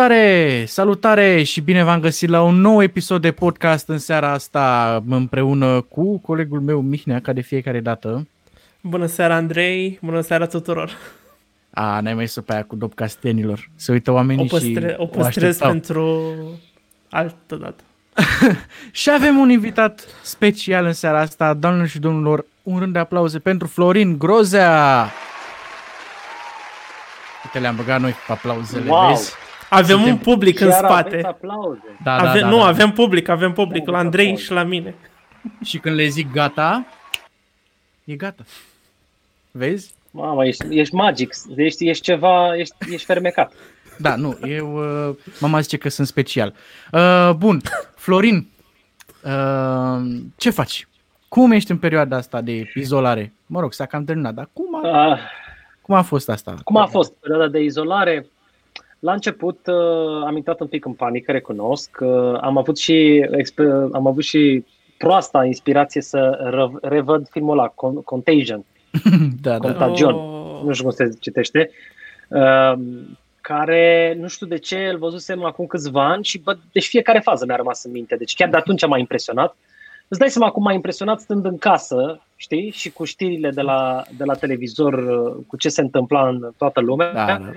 Salutare! Salutare și bine v-am găsit la un nou episod de podcast în seara asta împreună cu colegul meu Mihnea, ca de fiecare dată. Bună seara, Andrei! Bună seara tuturor! A, n-ai mai să pe aia cu dopcastenilor. Se uită oamenii o păstre- și o păstrez o pentru altă dată. și avem un invitat special în seara asta, doamnelor și domnilor, un rând de aplauze pentru Florin Grozea! Uite, le-am băgat noi cu aplauzele, Wow! vezi? Avem Suntem- un public în Chiar spate. aveți aplauze. Da, Ave- da, da, nu, da. avem public, avem public la Da, Andrei aplauze. și la mine. Și când le zic gata, e gata. Vezi? Mamă, ești, ești magic, ești, ești ceva, ești, ești fermecat. Da, nu, eu, uh, mama zice că sunt special. Uh, bun, Florin, uh, ce faci? Cum ești în perioada asta de izolare? Mă rog, s-a cam terminat, dar cum a, Uh, cum a fost asta? cum a fost perioada de izolare? La început uh, am intrat un pic în panică, recunosc. Uh, am avut și exper- am avut și proasta inspirație să ră- revăd filmul ăla, Con- Contagion, da, da. Contagion. Oh. nu știu cum se citește, uh, care, nu știu de ce, îl văzusem acum câțiva ani și bă, deci fiecare fază mi-a rămas în minte. Deci chiar de atunci m-a impresionat. Îți dai seama cum m-a impresionat stând în casă, știi, și cu știrile de la, de la televizor, uh, cu ce se întâmpla în toată lumea. Da, da, da.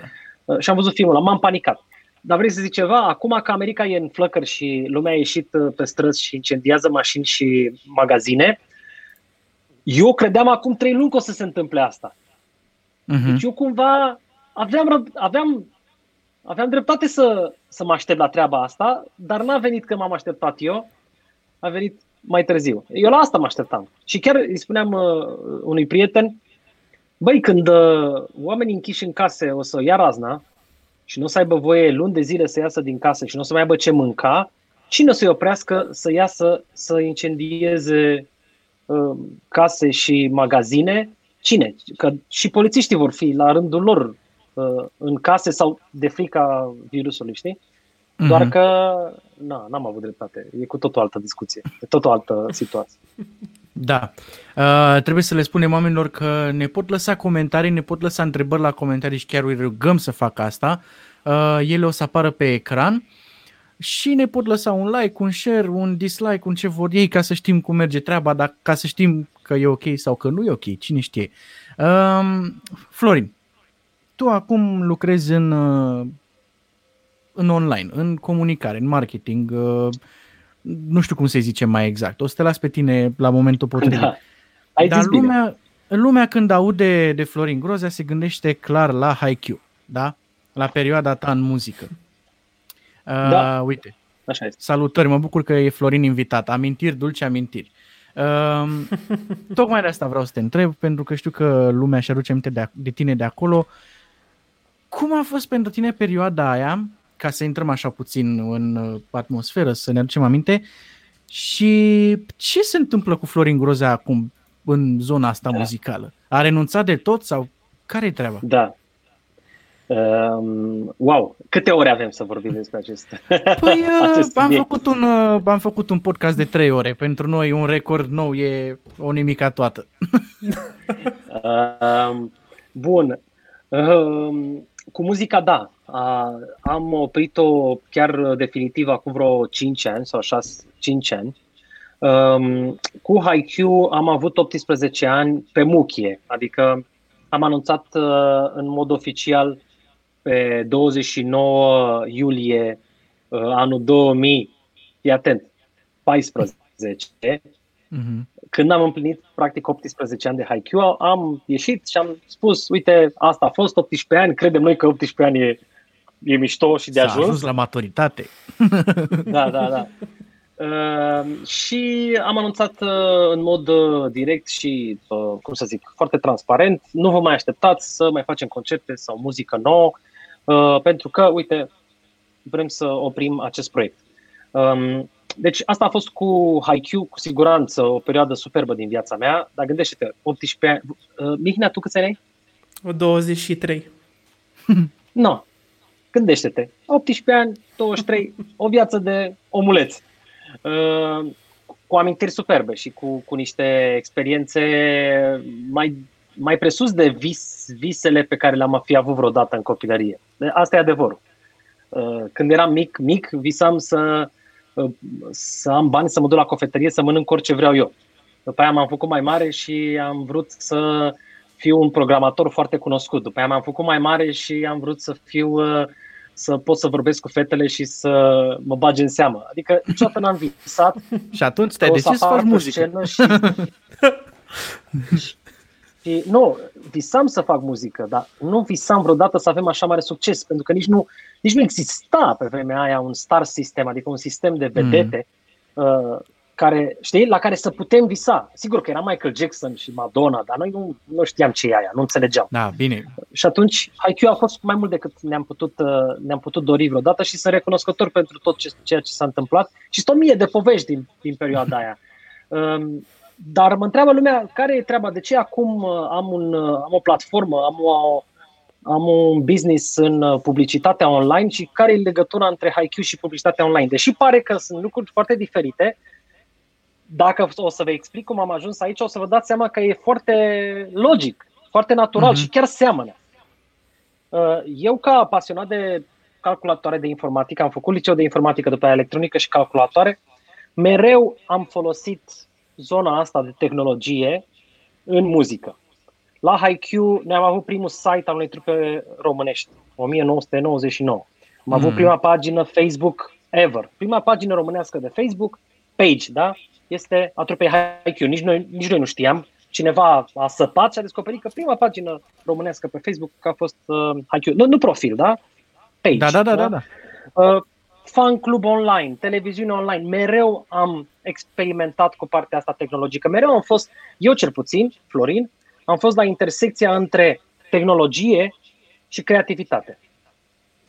Uh, Și am văzut filmul ăla, m-am panicat. Dar vrei să zic ceva? Acum că America e în flăcări și lumea a ieșit uh, pe străzi și incendiază mașini și magazine, eu credeam acum trei luni că o să se întâmple asta. Mhm. Deci eu cumva aveam, răb- aveam, aveam dreptate să, să mă aștept la treaba asta, dar n-a venit când m-am așteptat eu, a venit mai târziu. Eu la asta mă așteptam. Și chiar îi spuneam uh, unui prieten, băi, când uh, oamenii închiși în case o să ia razna și nu o să aibă voie luni de zile să iasă din casă și nu o să mai aibă ce mânca, cine o să-i oprească să iasă să incendieze uh, case și magazine? Cine? Că și polițiștii vor fi la rândul lor uh, în case sau de frica virusului, știi? Doar Mhm. că na, n-am avut dreptate. E cu tot o altă discuție. E tot o altă situație. Da. Uh, trebuie să le spunem oamenilor că ne pot lăsa comentarii, ne pot lăsa întrebări la comentarii și chiar îi rugăm să facă asta. Uh, ele o să apară pe ecran și ne pot lăsa un like, un share, un dislike, un ce vor ei ca să știm cum merge treaba, dar ca să știm că e ok sau că nu e ok, cine știe. Uh, Florin, tu acum lucrezi în, uh, în online, în comunicare, în marketing, uh, nu știu cum se zice mai exact. O să te las pe tine la momentul potrivit. Da. Ai Dar zis bine. lumea, lumea când aude de Florin Grozea se gândește clar la Haikyuu, da? La perioada ta în muzică. Uh, Da. Uite, Așa este. salutări, mă bucur că e Florin invitat. Amintiri, dulce amintiri. Uh, tocmai de asta vreau să te întreb, pentru că știu că lumea și aduce aminte de, de tine de acolo. Cum a fost pentru tine perioada aia, ca să intrăm așa puțin în uh, atmosferă, să ne aducem aminte, și ce se întâmplă cu Florin Grozea acum în zona asta Da. muzicală? A renunțat de tot sau care e treaba? Da. Um, wow, câte ore avem să vorbim despre acest, Păi uh, acest am, subiect? făcut un, uh, am făcut un podcast de 3 ore. Pentru noi un record nou e o nimica toată. Um, bun. Um, cu muzica, da. Uh, am oprit-o chiar definitiv acum vreo 5 ani sau 6, 5 ani. Um, cu Haikyuu am avut 18 ani pe muchie, adică am anunțat uh, în mod oficial pe 29 iulie uh, anul 2000, fii atent, 14, Mhm. Când am împlinit practic 18 ani de Haikyuu, am ieșit și am spus, uite, asta a fost 18 ani, credem noi că 18 ani e, e mișto și de S-a ajuns. ajuns la maturitate. Da, da, da. Uh, și am anunțat uh, în mod uh, direct și, uh, cum să zic, foarte transparent, nu vă mai așteptați să mai facem concerte sau muzică nouă, uh, pentru că, uite, vrem să oprim acest proiect. Um, deci asta a fost cu Haikyuu, cu siguranță o perioadă superbă din viața mea, dar gândește-te, 18 ani. Uh, Mihnea, tu câți ani ai? 23. Nu. Gândește-te. 18 ani, 23, o viață de omuleț. Uh, cu amintiri superbe și cu, cu niște experiențe mai, mai presus de vis, visele pe care le-am fi avut vreodată în copilărie. De- Asta e adevărul. Uh, Când eram mic, mic, visam să, uh, să am bani, să mă duc la cofetărie, să mănânc orice vreau eu. După aia m-am făcut mai mare și am vrut să fiu un programator foarte cunoscut. După aia m-am făcut mai mare și am vrut să fiu uh, să pot să vorbesc cu fetele și să mă bage în seamă. Adică niciodată n-am visat Și atunci te-ai că o decis să apară faci pe muzică. scenă Și, și, nu, visam să fac muzică, dar nu visam vreodată să avem așa mare succes, pentru că nici nu, nici nu exista pe vremea aia un star system, adică un sistem de vedete mm. uh, care, știi, la care să putem visa. Sigur că era Michael Jackson și Madonna, dar noi nu, nu știam ce e aia, nu înțelegeam. Da, bine. Și atunci IQ a fost mai mult decât ne-am putut, uh, ne-am putut dori vreodată și sunt recunoscător pentru tot ce, ceea ce s-a întâmplat și sunt o mie de povești din, din perioada aia. Um, dar mă întreabă lumea care e treaba, de ce acum uh, am, un, uh, am o platformă, am, o, am un business în uh, publicitatea online și care e legătura între HiQ și publicitatea online. Deși pare că sunt lucruri foarte diferite, dacă o să vă explic cum am ajuns aici, o să vă dați seama că e foarte logic, foarte natural Mhm. și chiar seamănă. Uh, Eu, ca pasionat de calculatoare de informatică, am făcut liceu de informatică, după aia electronică și calculatoare, mereu am folosit zona asta de tehnologie în muzică. La HiQ ne-am avut primul site al unei trupe românești, 1999. Am avut Mm. prima pagină Facebook ever. Prima pagină românească de Facebook, page, da? Este a trupei HiQ. Nici noi, nici noi nu știam. Cineva a săpat și a descoperit că prima pagină românească pe Facebook a fost uh, HiQ. Nu, nu profil, da? Page. Da, da, da, da, da. Uh, fan club online, televiziune online, mereu am experimentat cu partea asta tehnologică. Mereu am fost, eu cel puțin, Florin, am fost la intersecția între tehnologie și creativitate.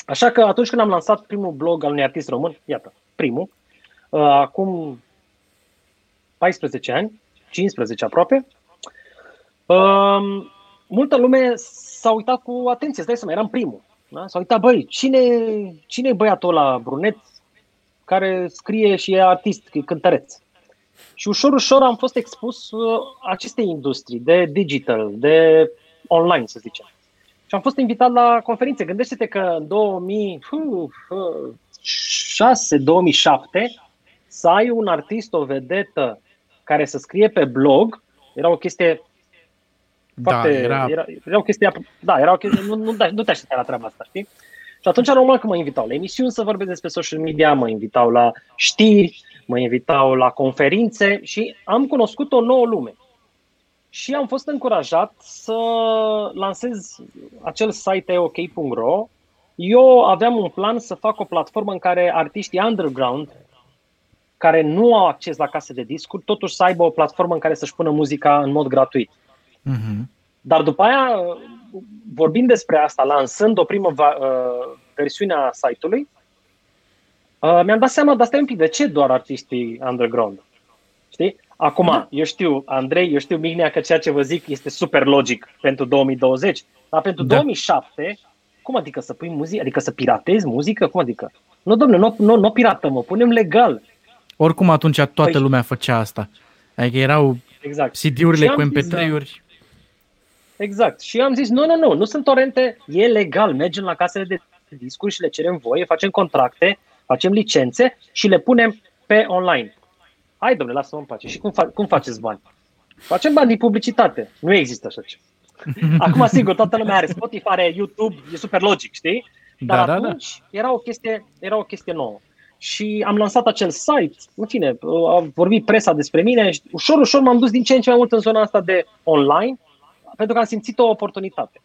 Așa că atunci când am lansat primul blog al unui artist român, iată, primul, uh, acum 14 ani, 15 aproape, um, multă lume s-a uitat cu atenție, îți dai seama, eram primul. Da? S-a uitat, băi, cine, cine e băiatul ăla brunet care scrie și e artist, e cântăreț? Și ușor, ușor am fost expus uh, acestei industrii de digital, de online, să zicem. Și am fost invitat la conferințe. Gândește-te că în 2006-2007 să ai un artist, o vedetă care să scrie pe blog, era o chestie Da, foarte, era... era, era o chestie, da, era o chestie, nu, nu, nu te așteptai la treaba asta, știi? Și atunci normal că mă invitau la emisiuni să vorbesc despre social media, mă invitau la știri, mă invitau la conferințe și am cunoscut o nouă lume. Și am fost încurajat să lansez acel site eok.ro. Eu aveam un plan să fac o platformă în care artiștii underground, care nu au acces la case de discuri, totuși să aibă o platformă în care să-și pună muzica în mod gratuit. Mhm. Dar după aia, vorbind despre asta, lansând o primă va- uh, versiune a site-ului, uh, mi-am dat seama, dar stai un pic, de ce doar artiștii underground? Știi? Acum, eu știu, Andrei, eu știu, Mignea, că ceea ce vă zic este super logic pentru 2020, dar pentru Da. 2007, cum adică să pui muzică? Adică să piratezi muzică? Cum adică? Nu, domnule, nu, nu, nu piratăm, o punem legal. Oricum atunci toată Păi- lumea făcea asta. Adică erau Exact. CD-urile Și cu am zis, MP3-uri. Exact. Și eu am zis, nu, nu, nu, nu sunt torente, e legal, mergem la casele de discuri și le cerem voie, facem contracte, facem licențe și le punem pe online. Hai, domnule, lasă-mă în pace. Și cum, fa- cum faceți bani? Facem bani din publicitate. Nu există așa ceva. Acum, sigur, toată lumea are Spotify, are YouTube, e super logic, știi? Dar Da, da, da. atunci Era, o chestie, era o chestie nouă. Și am lansat acel site, în fine, a vorbit presa despre mine și ușor, ușor m-am dus din ce în ce mai mult în zona asta de online, pentru că am simțit o oportunitate.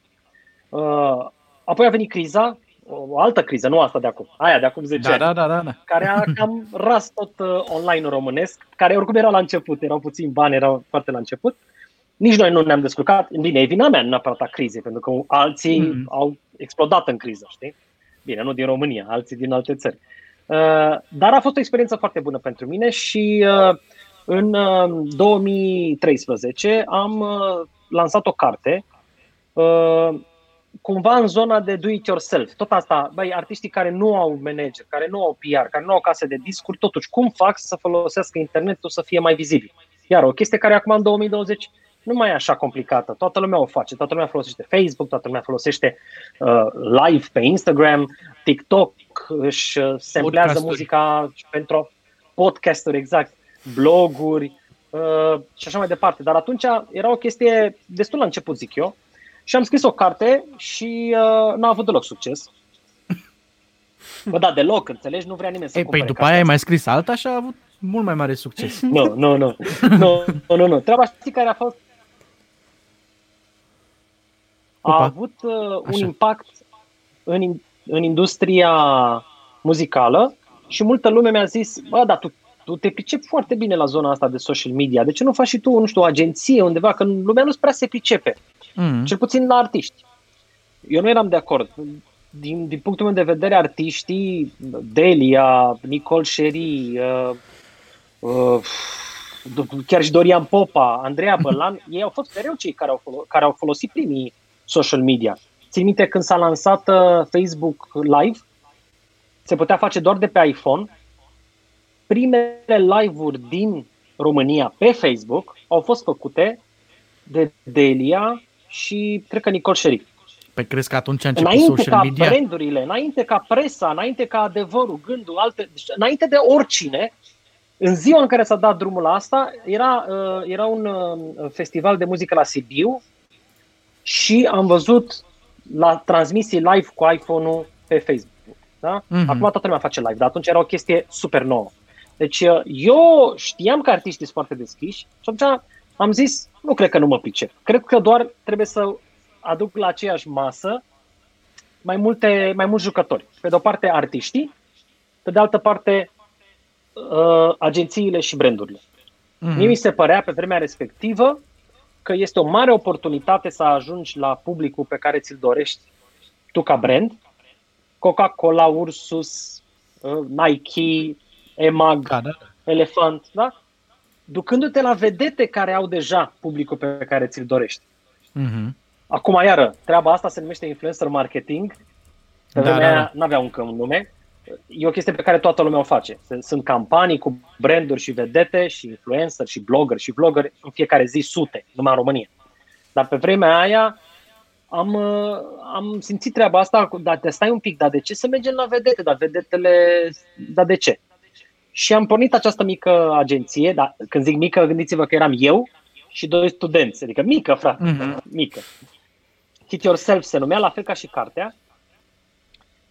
Uh, apoi a venit criza, o altă criză, nu asta de acum, aia de acum 10 Da, ani, da, da, da, da. care a cam ras tot uh, online românesc, care oricum era la început, erau puțini bani, erau foarte la început. Nici noi nu ne-am descurcat. Bine, e vina mea, nu neapărat a crizei, pentru că alții Mhm. au explodat în criză, știi? Bine, nu din România, alții din alte țări. Uh, dar a fost o experiență foarte bună pentru mine și uh, în uh, 2013 am uh, lansat o carte uh, cumva în zona de do-it-yourself. Tot asta, băi, artiștii care nu au manager, care nu au PR, care nu au case de discuri, totuși, cum fac să folosească internetul să fie mai vizibil? Iar o chestie care acum în 2020 nu mai e așa complicată. Toată lumea o face, toată lumea folosește Facebook, toată lumea folosește uh, live pe Instagram, TikTok, își uh, samplează Podcasturi. muzica pentru podcasturi, exact, bloguri uh, și așa mai departe. Dar atunci era o chestie destul la început, zic eu, și am scris o carte și uh, n-a avut deloc succes. Bă, da, deloc, înțelegi? Nu vrea nimeni să Ei, cumpere păi după cartea aia ai asta. mai scris alta și a avut mult mai mare succes. Nu, nu, nu. Nu, nu, nu, nu. Treaba știi care a fost? A Opa. avut uh, un Așa. impact în, in- în industria muzicală și multă lume mi-a zis, bă, dar tu, tu te pricepi foarte bine la zona asta de social media, de ce nu faci și tu, nu știu, o agenție undeva, că lumea nu prea se pricepe, Mm. cel puțin la artiști. Eu nu eram de acord. Din, din punctul meu de vedere, artiștii, Delia, Nicole Sherry, uh, uh, chiar și Dorian Popa, Andreea Bălan, ei au fost mereu cei care au, folo- care au folosit primii social media. Țin minte când s-a lansat uh, Facebook Live, se putea face doar de pe iPhone. Primele live-uri din România pe Facebook au fost făcute de Delia și cred că Nicole Sherry. Păi crezi că atunci a început Înainte social ca media? brandurile, înainte ca presa, înainte ca adevărul, gândul, alte, deci, înainte de oricine, în ziua în care s-a dat drumul la asta, era, uh, era un uh, festival de muzică la Sibiu și am văzut la transmisii live cu iPhone-ul pe Facebook. Da? Mhm. Acum toată lumea face live, dar atunci era o chestie super nouă. Deci uh, eu știam că artiștii sunt foarte deschiși și atunci am zis, nu cred că nu mă pricep. Cred că doar trebuie să aduc la aceeași masă mai, multe, mai mulți jucători. Pe de o parte artiștii, pe de altă parte uh, agențiile și brandurile. Mhm. Mie mi se părea pe vremea respectivă că este o mare oportunitate să ajungi la publicul pe care ți-l dorești tu ca brand. Coca-Cola, Ursus, uh, Nike, EMAG, Da, da. Elefant, da? Ducându-te la vedete care au deja publicul pe care ți-l dorești. Mhm. Acum, iară, treaba asta se numește influencer marketing. Pe Da, vremea da, aia da. n-avea încă un nume. E o chestie pe care toată lumea o face. Sunt- Sunt campanii cu branduri și vedete și influencer și blogger și vlogger în fiecare zi sute, numai în România. Dar pe vremea aia am, uh, am simțit treaba asta, cu, dar de stai un pic, dar de ce să mergem la vedete? Dar vedetele, dar de ce? Și am pornit această mică agenție, dar când zic mică, gândiți-vă că eram eu și doi studenți, adică mică, frate, Mhm. mică. Hit Yourself se numea, la fel ca și cartea.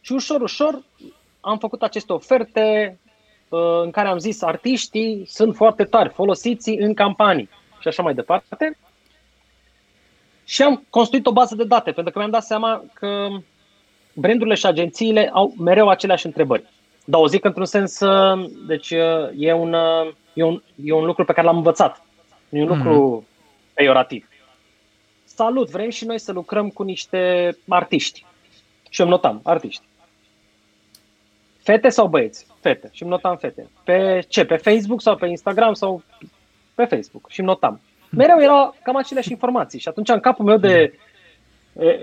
Și ușor, ușor am făcut aceste oferte uh, în care am zis artiștii sunt foarte tari, folosiți în campanii și așa mai departe. Și am construit o bază de date, pentru că mi-am dat seama că brandurile și agențiile au mereu aceleași întrebări. Dar o zic într-un sens, uh, deci uh, e un, uh, e un, e un lucru pe care l-am învățat. Nu e un lucru peiorativ. Salut, vrem și noi să lucrăm cu niște artiști. Și îmi notam, artiști. Fete sau băieți? Fete. Și îmi notam fete. Pe ce? Pe Facebook sau pe Instagram sau pe Facebook? Și îmi notam. Mereu erau cam aceleași informații. Și atunci în capul meu de,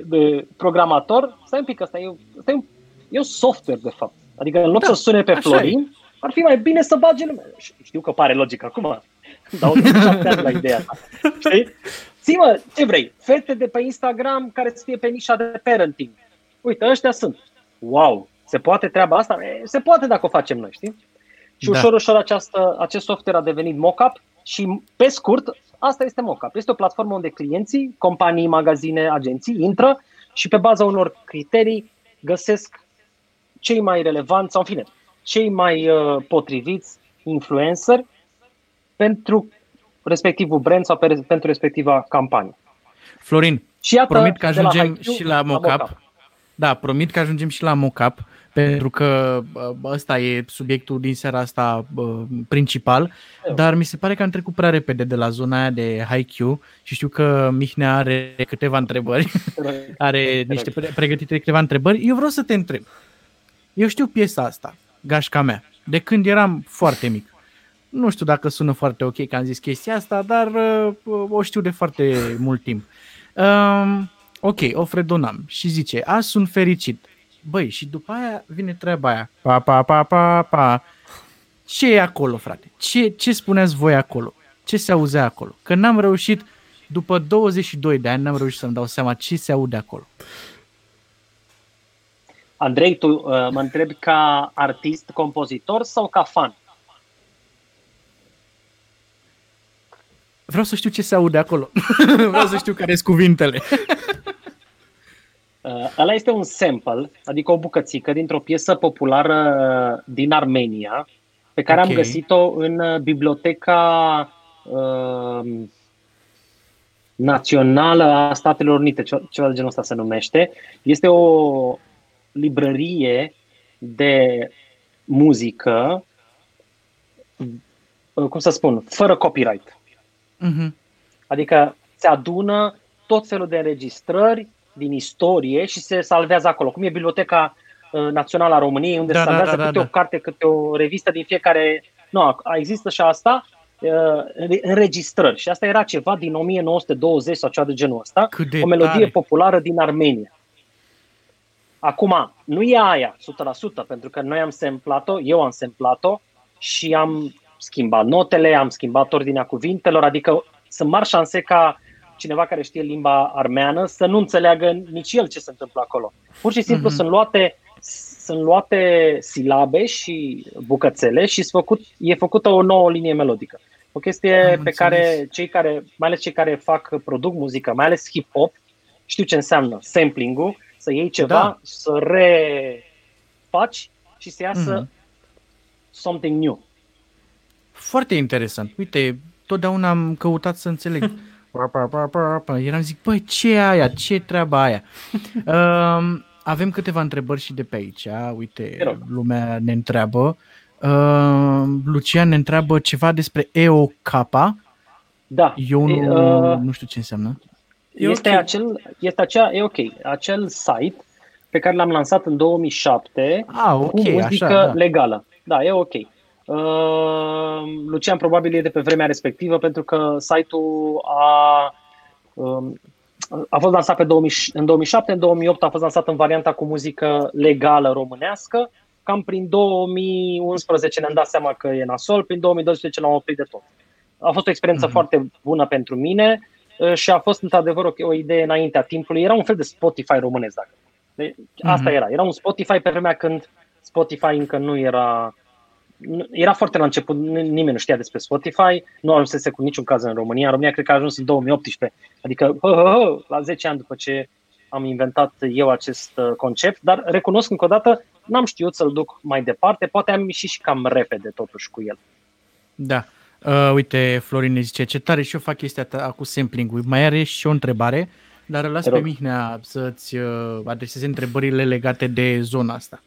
de programator, stai un pic, asta e, asta e, un, e un software de fapt. Adică în loc Da, să sune pe așa Florin, ar fi mai bine să bage nume. Știu că pare logic acum, dar 87 ani la ideea asta. Știi? Zi-mă, ce vrei? Fete de pe Instagram care să fie pe nișa de parenting. Uite, ăștia sunt. Wow, se poate treaba asta? E, Se poate dacă o facem noi, știi? Și Da. ușor, ușor această, acest software a devenit mockup și, pe scurt, asta este mockup. Este o platformă unde clienții, companii, magazine, agenții intră și pe baza unor criterii găsesc cei mai relevanți, sau în fine, cei mai uh, potriviți influencer pentru respectivul brand sau pe, pentru respectiva campanie. Florin, Și iată, promit că de la ajungem HiQ și la mockup. Da, promit că ajungem și la mockup, pentru că bă, ăsta e subiectul din seara asta bă, principal, dar mi se pare că am trecut prea repede de la zona aia de HiQ și știu că Mihnea are câteva întrebări, are niște pre- pregătite câteva întrebări. Eu vreau să te întreb. Eu știu piesa asta, Gașca mea, de când eram foarte mic. Nu știu dacă sună foarte ok că am zis chestia asta, dar uh, o știu de foarte mult timp. Um, ok, o fredonam și zice, azi sunt fericit. Băi, și după aia vine treaba aia. Pa, pa, pa, pa, pa. Ce e acolo, frate? Ce, ce spuneați voi acolo? Ce se auzea acolo? Că n-am reușit după 22 de ani n-am reușit să-mi dau seama ce se aude acolo. Andrei, tu uh, mă întrebi ca artist, compozitor sau ca fan? Vreau să știu ce se aude acolo. Vreau să știu care sunt cuvintele. Uh, ăla este un sample, adică o bucățică dintr-o piesă populară uh, din Armenia, pe care Ok. am găsit-o în uh, biblioteca uh, națională a Statelor Unite, ce- ceva de genul ăsta se numește. Este o librărie de muzică, uh, cum să spun, fără copyright. Mhm. Adică se adună tot felul de înregistrări din istorie și se salvează acolo. Cum e Biblioteca uh, Națională a României, unde Da, se da, salvează da, da, câte da. o carte, câte o revistă din fiecare... Nu, a- există și asta, uh, înre- înregistrări. Și asta era ceva din 1920 sau ceva de genul ăsta. Cât de o melodie tare. populară din Armenia. Acum, nu e aia 100%, pentru că noi am semplat-o, eu am semplat-o și am schimbat notele, am schimbat ordinea cuvintelor, adică sunt mari șanse ca cineva care știe limba armeană să nu înțeleagă nici el ce se întâmplă acolo. Pur și simplu Mhm. sunt luate sunt luate silabe și bucățele și făcut, e făcută o nouă linie melodică. O chestie Am pe înțeles. care cei care, mai ales cei care fac, produc muzică, mai ales hip-hop, știu ce înseamnă sampling-ul, să iei ceva, Da. să refaci și să iasă Mhm. something new. Foarte interesant. Uite, totdeauna am căutat să înțeleg. Pa, pa, pa, pa, pa. Eram zic, băi, ce e aia? Ce treaba aia? um, avem câteva întrebări și de pe aici. Uite, Te rog. lumea ne întreabă. Um, Lucian ne întreabă ceva despre EOK. Da. Eu E, nu, uh, nu știu ce înseamnă. E este, ok. acel, este acea, e ok, acel site pe care l-am lansat în 2007 Ah, ok, cu muzică așa, da. legală. Da, e ok. Uh, Lucian probabil e de pe vremea respectivă pentru că site-ul a, um, a fost lansat pe 2000, în 2007, în 2008 a fost lansat în varianta cu muzică legală românească. Cam prin 2011 ne-am dat seama că e nasol, prin 2012 l-am oprit de tot. A fost o experiență Mhm. foarte bună pentru mine uh, și a fost într-adevăr o, o idee înaintea timpului. Era un fel de Spotify românesc, dacă. De, asta Mhm. era. Era un Spotify pe vremea când Spotify încă nu era nu- era foarte la început, n- nimeni nu știa despre Spotify, nu ajunsese cu niciun caz în România. În România cred că a ajuns în 2018, adică hă, hă, hă, la 10 ani după ce am inventat eu acest uh, concept, dar recunosc încă o dată, n-am știut să-l duc mai departe, poate am ieșit și cam repede totuși cu el. Da. Uh, uite, Florin ne zice, ce tare și eu fac chestia ta cu sampling-ul. Mai are și o întrebare, dar îl las Te pe rog. Mihnea să-ți uh, adreseze întrebările legate de zona asta.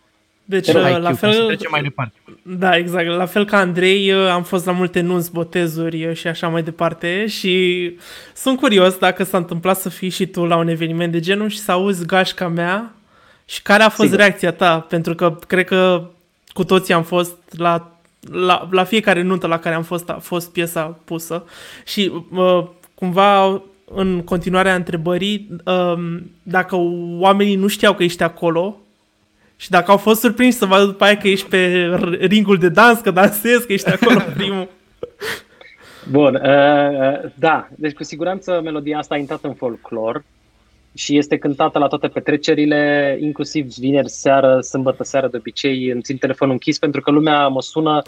Deci, Hai, uh, Hai, la Q, ca să fel, trecem mai departe. Da, exact. La fel ca Andrei, uh, am fost la multe nunți, botezuri uh, și așa mai departe și sunt curios dacă s-a întâmplat să fii și tu la un eveniment de genul și să auzi gașca mea și care a fost Sigur. reacția ta, pentru că cred că cu toții am fost la, la, la fiecare nuntă la care am fost a fost piesa pusă. Și uh, cumva în continuarea întrebării, um, dacă oamenii nu știau că ești acolo, și dacă au fost surprinși să vadă după aia că ești pe r- ringul de dans, că dansezi, că ești acolo primul. Bun, uh, da, deci cu siguranță melodia asta a intrat în folclor și este cântată la toate petrecerile, inclusiv vineri seară, sâmbătă seară de obicei îmi țin telefonul închis pentru că lumea mă sună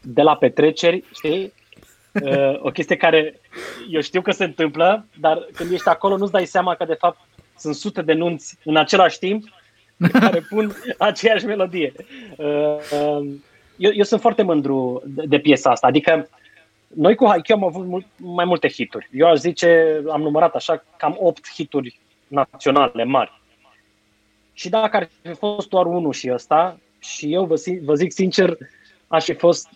de la petreceri, știi? Uh, o chestie care eu știu că se întâmplă, dar când ești acolo nu-ți dai seama că de fapt sunt sute de nunți în același timp care pun aceeași melodie. Uh, um, Eu, eu sunt foarte mândru de, de piesa asta, adică noi cu Haikyuu am avut mult, mai multe hituri. Eu aș zice, am numărat așa, cam 8 hituri naționale mari. Și dacă ar fi fost doar unul și ăsta, și eu vă, si- vă zic sincer, aș fi fost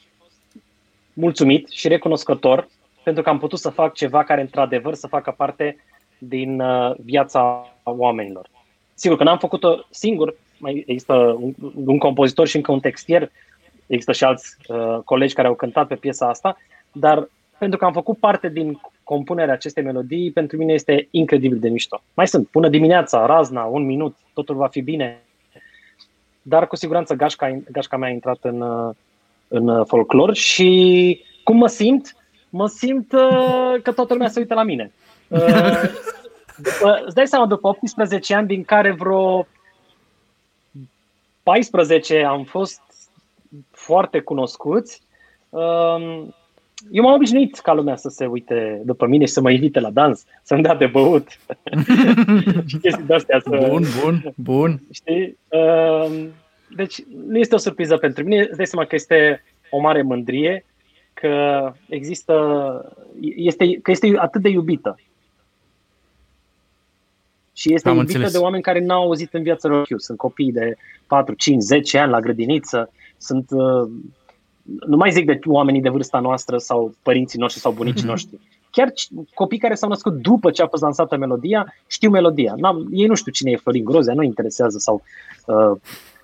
mulțumit și recunoscător pentru că am putut să fac ceva care într-adevăr să facă parte din uh, viața oamenilor. Sigur că n-am făcut-o singur, mai există un, un compozitor și încă un textier, există și alți uh, colegi care au cântat pe piesa asta, dar pentru că am făcut parte din compunerea acestei melodii, pentru mine este incredibil de mișto. Mai sunt, până dimineața, razna, un minut, totul va fi bine. Dar cu siguranță gașca, gașca mea a intrat în, uh, în uh, folclor și cum mă simt? Mă simt uh, că toată lumea se uită la mine. Uh, după, îți dai seama, după 18 ani, din care vreo 14 am fost foarte cunoscuți, um, eu m-am obișnuit ca lumea să se uite după mine și să mă invite la dans, să-mi dea de băut și chestii de-astea. Să, Bun, bun, bun. Știi? Um, deci nu este o surpriză pentru mine, îți dai seama că este o mare mândrie că există, este, că este atât de iubită. Și este Am iubită înțeles. de oameni care n-au auzit în viața lor. Sunt copii de 4, 5, 10 ani la grădiniță, sunt uh, nu mai zic de oamenii de vârsta noastră sau părinții noștri sau bunicii noștri. Chiar c- copii care s-au născut după ce a fost lansată melodia, știu melodia. N-am, ei nu știu cine e Florin Grozea, nu interesează, sau uh,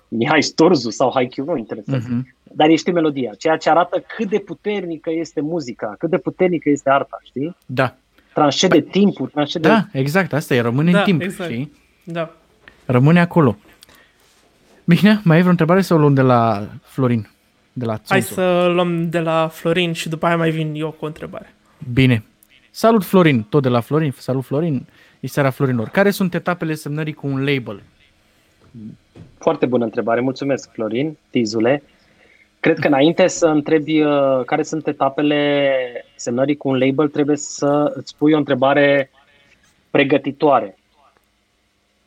Mihai Storzu sau Haikyuu, nu interesează. Mhm. Dar ei știu melodia, ceea ce arată cât de puternică este muzica, cât de puternică este arta, știi? Da. Transcede timpul, transcede... Da, exact, asta e, rămâne Da, în timp, exact. știi? Da. Rămâne acolo. Mihnea, mai ai vreo întrebare sau o luăm de la Florin? De la Hai Țunțu? să luăm de la Florin și după aia mai vin eu cu o întrebare. Bine. Salut Florin, tot de la Florin. Salut Florin, e seara Florinor. Care sunt etapele semnării cu un label? Foarte bună întrebare, mulțumesc Florin, Tizule. Cred că înainte să întrebi uh, care sunt etapele semnării cu un label, trebuie să îți pui o întrebare pregătitoare.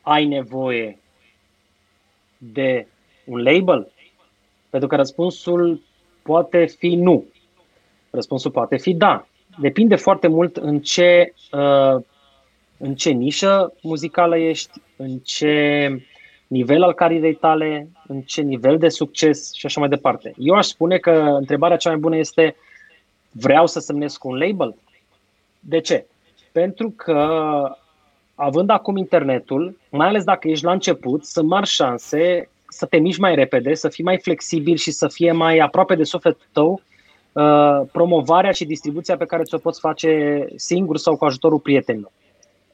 Ai nevoie de un label? Pentru că răspunsul poate fi nu. Răspunsul poate fi da. Depinde foarte mult în ce, uh, în ce nișă muzicală ești, în ce nivel al carierei tale, în ce nivel de succes și așa mai departe. Eu aș spune că întrebarea cea mai bună este vreau să semnez cu un label? De ce? Pentru că având acum internetul, mai ales dacă ești la început, sunt mari șanse să te miști mai repede, să fii mai flexibil și să fie mai aproape de sufletul tău uh, promovarea și distribuția pe care ți-o poți face singur sau cu ajutorul prietenilor.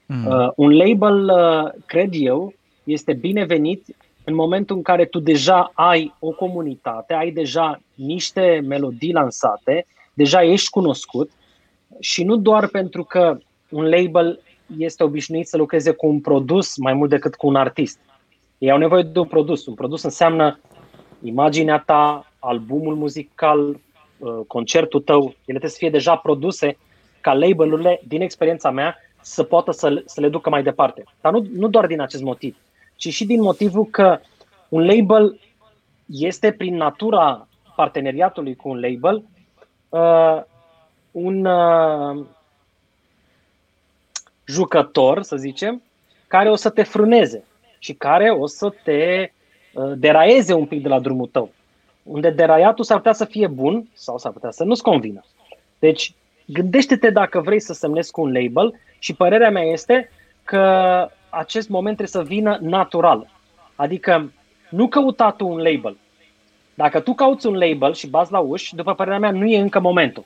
Mm. Uh, un label, uh, cred eu, este binevenit în momentul în care tu deja ai o comunitate, ai deja niște melodii lansate, deja ești cunoscut și nu doar pentru că un label este obișnuit să lucreze cu un produs mai mult decât cu un artist. Ei au nevoie de un produs. Un produs înseamnă imaginea ta, albumul muzical, uh, concertul tău. Ele trebuie să fie deja produse ca labelurile, din experiența mea, să poată să, le- să le ducă mai departe. Dar nu, nu doar din acest motiv, ci și din motivul că un label este prin natura parteneriatului cu un label uh, un uh, jucător, să zicem, care o să te frâneze și care o să te uh, deraieze un pic de la drumul tău. Unde deraiatul s-ar putea să fie bun sau s-ar putea să nu-ți convină. Deci, gândește-te dacă vrei să semnezi cu un label și părerea mea este că acest moment trebuie să vină natural. Adică nu căuta tu un label. Dacă tu cauți un label și bați la uși, după părerea mea, nu e încă momentul.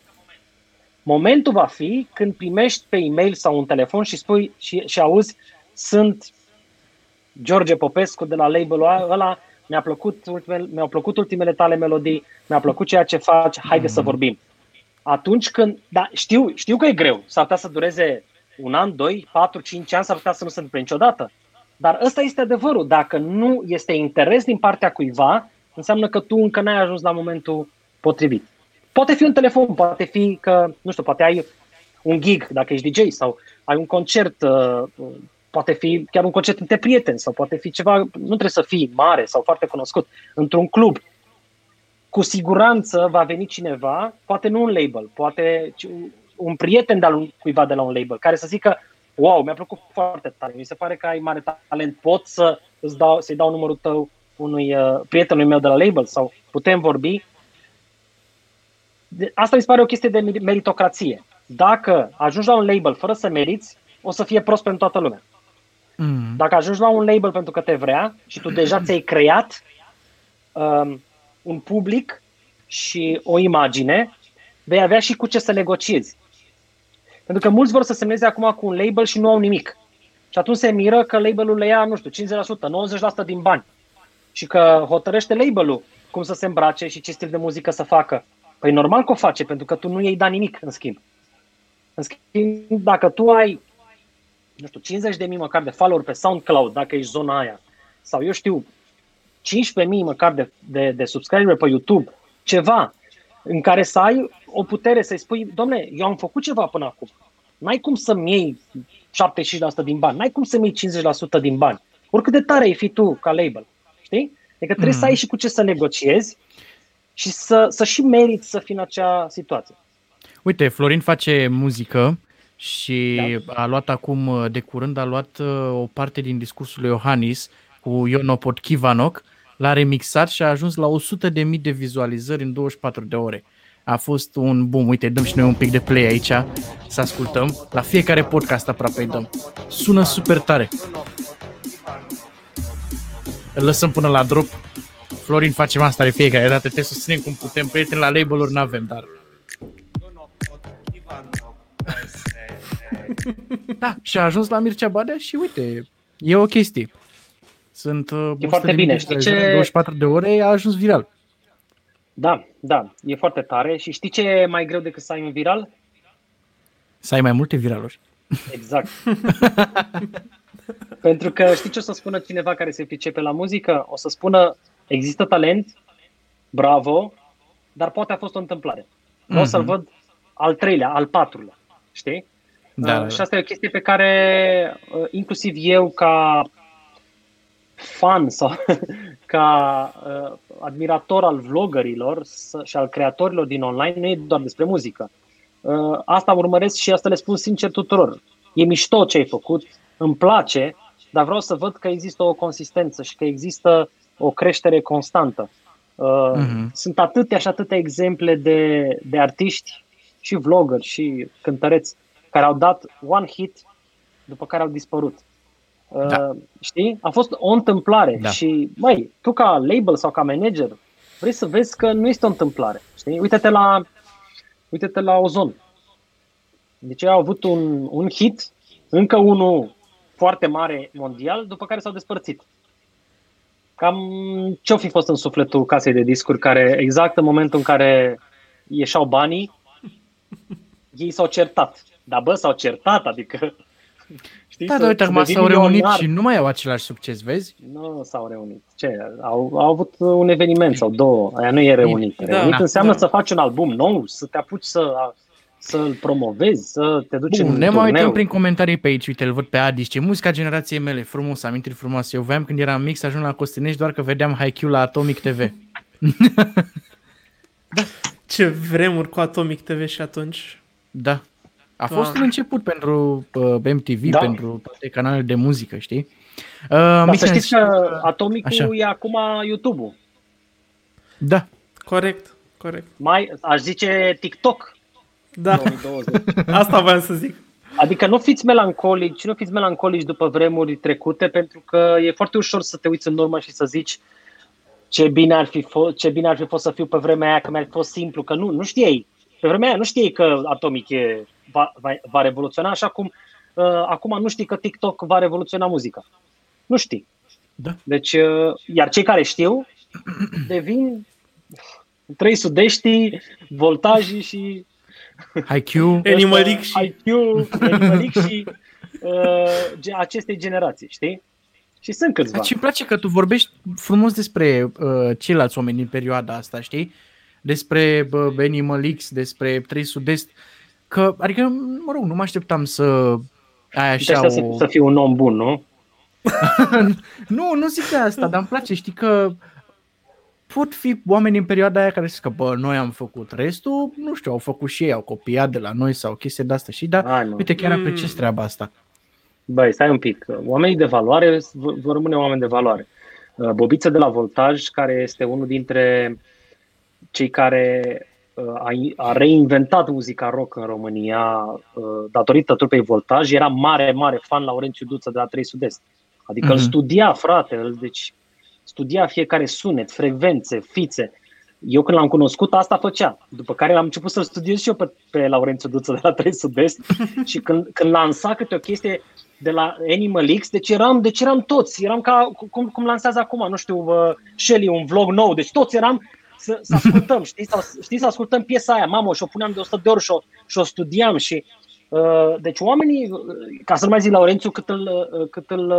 Momentul va fi când primești pe e-mail sau un telefon și spui și, și auzi, sunt George Popescu de la labelul ăla, mi-a plăcut, ultimele, mi-au plăcut ultimele tale melodii, mi-a plăcut ceea ce faci, haide să vorbim. Atunci când, da, știu, știu că e greu, s-ar putea să dureze un an, doi, patru, cinci ani, s-ar putea să nu se întâmple niciodată. Dar ăsta este adevărul. Dacă nu este interes din partea cuiva, înseamnă că tu încă n-ai ajuns la momentul potrivit. Poate fi un telefon, poate fi că, nu știu, poate ai un gig dacă ești DJ sau ai un concert, uh, poate fi chiar un concert între prieteni sau poate fi ceva, nu trebuie să fii mare sau foarte cunoscut, într-un club. Cu siguranță va veni cineva, poate nu un label, poate un prieten de-al cuiva de la un label, care să zică, wow, mi-a plăcut foarte tare, mi se pare că ai mare talent, pot să îți dau, să-i dau numărul tău unui uh, prietenului meu de la label sau putem vorbi. De, asta mi se pare o chestie de meritocrație. Dacă ajungi la un label fără să meriți, o să fie prost pentru toată lumea. Mm. Dacă ajungi la un label pentru că te vrea și tu deja ți-ai creat um, un public și o imagine, vei avea și cu ce să negociezi. Pentru că mulți vor să semneze acum cu un label și nu au nimic. Și atunci se miră că labelul le ia, nu știu, 50%, 90% din bani. Și că hotărăște labelul cum să se îmbrace și ce stil de muzică să facă. Păi normal că o face, pentru că tu nu i-ai dat nimic în schimb. În schimb, dacă tu ai nu știu, 50 de mii măcar de follower pe SoundCloud, dacă ești zona aia, sau eu știu, 15.000 măcar de, de, de subscriber pe YouTube, ceva în care să ai o putere să-i spui, domne, eu am făcut ceva până acum. N-ai cum să-mi iei 75% din bani, n-ai cum să-mi iei 50% din bani. Oricât de tare ai fi tu ca label, știi? Adică trebuie mm. să ai și cu ce să negociezi și să, să și meriți să fii în acea situație. Uite, Florin face muzică și da. a luat acum, de curând, a luat uh, o parte din discursul lui Iohannis cu Ionopot Kivanok, l-a remixat și a ajuns la 100.000 de vizualizări în 24 de ore. A fost un boom. Uite, dăm și noi un pic de play aici să ascultăm. La fiecare podcast aproape îi dăm. Sună super tare. Îl lăsăm până la drop. Florin facem asta de fiecare dată. Te susținem cum putem. Prieteni la label-uri n-avem, dar... da, și a ajuns la Mircea Badea și uite, e o chestie. Sunt uh, e foarte bine. Știi ce... 24 de ore a ajuns viral. Da, da, e foarte tare. Și știi ce e mai greu decât să ai un viral? Să ai mai multe viraluri. Exact. Pentru că știi ce o să spună cineva care se pricepe la muzică? O să spună, există talent, bravo, dar poate a fost o întâmplare. Vreau mm-hmm. să-l văd al treilea, al patrulea, știi? Da, uh, și asta e o chestie pe care uh, inclusiv eu ca fan sau ca uh, admirator al vloggerilor și al creatorilor din online, nu e doar despre muzică. Uh, asta urmăresc și asta le spun sincer tuturor. E mișto ce ai făcut, îmi place, dar vreau să văd că există o consistență și că există o creștere constantă. Uh, uh-huh. Sunt atâtea și atâtea exemple de, de artiști și vloggeri și cântăreți care au dat one hit după care au dispărut. Da. Uh, știi? A fost o întâmplare da. și, mai tu ca label sau ca manager vrei să vezi că nu este o întâmplare. Știi? Uite-te la, uite-te la Ozon. Deci au avut un, un hit, încă unul foarte mare mondial, după care s-au despărțit. Cam ce-o fi fost în sufletul casei de discuri care, exact în momentul în care ieșeau banii, ei s-au certat. Dar bă, s-au certat, adică Știi, da, da, uite, acum s-au reunit și nu mai au același succes, vezi? Nu s-au reunit. Ce? Au, au avut un eveniment sau două. Aia nu e reunit. Da, reunit da, înseamnă da. să faci un album nou, să te apuci să să-l promovezi, să te duci Bun, în ne mai uităm prin comentarii pe aici, uite, îl văd pe Adi, ce muzica generației mele, frumos, amintiri frumoase. Eu voiam când eram mic să ajung la Costinești doar că vedeam HiQ la Atomic TV. da. Ce vremuri cu Atomic TV și atunci. Da. A fost da. un început pentru uh, MTV, da. pentru toate canalele de muzică, știi? Uh, Dar să știți că Atomicul Așa. e acum YouTube-ul. Da. Corect, corect. Mai, aș zice TikTok. Da. 2020. Asta vreau să zic. Adică nu fiți melancolici, nu fiți melancolici după vremuri trecute, pentru că e foarte ușor să te uiți în urmă și să zici ce bine ar fi fost, ce bine ar fi fost să fiu pe vremea aia, că mi-ar fi fost simplu, că nu, nu știai. Pe vremea aia nu știai că Atomic e va, va, va revoluționa, așa cum uh, acum nu știi că TikTok va revoluționa muzica. Nu știi. Da. Deci, uh, iar cei care știu devin trei sudești, voltaji și IQ, Animalic și IQ, Animalic și uh, acestei generații, știi? Și sunt câțiva. Și îmi place că tu vorbești frumos despre uh, ceilalți oameni din perioada asta, știi? Despre uh, Animal X, despre 3 Sud-Est. Uh, Că, adică, mă rog, nu mă așteptam să ai așa o... Să, să fii un om bun, nu? nu, nu zic de asta, dar îmi place, știi că pot fi oameni în perioada aia care zic că, bă, noi am făcut restul, nu știu, au făcut și ei, au copiat de la noi sau chestii de asta și da, Ai, uite, chiar mm. apreciez treaba asta. Băi, stai un pic, oamenii de valoare vor rămâne oameni de valoare. Uh, Bobiță de la Voltaj, care este unul dintre cei care a, a reinventat muzica rock în România uh, datorită trupei Voltaj. Era mare, mare fan Laurențiu Duță de la 3 Sud-Est. Adică mm-hmm. îl mhm. studia, frate, îl, deci studia fiecare sunet, frecvențe, fițe. Eu când l-am cunoscut, asta făcea. După care am început să-l studiez și eu pe, pe Laurențiu Duță de la 3 Sud-Est și când, când lansa câte o chestie de la Animal X, deci eram, deci eram toți, eram ca cum, cum lansează acum, nu știu, uh, Shelly, un vlog nou, deci toți eram să, să ascultăm, știi, să, știi, să ascultăm piesa aia, mamă, și o puneam de 100 de ori și o, și o studiam și Uh, deci oamenii, uh, ca să nu mai zic Laurențiu, cât îl, uh, cât îl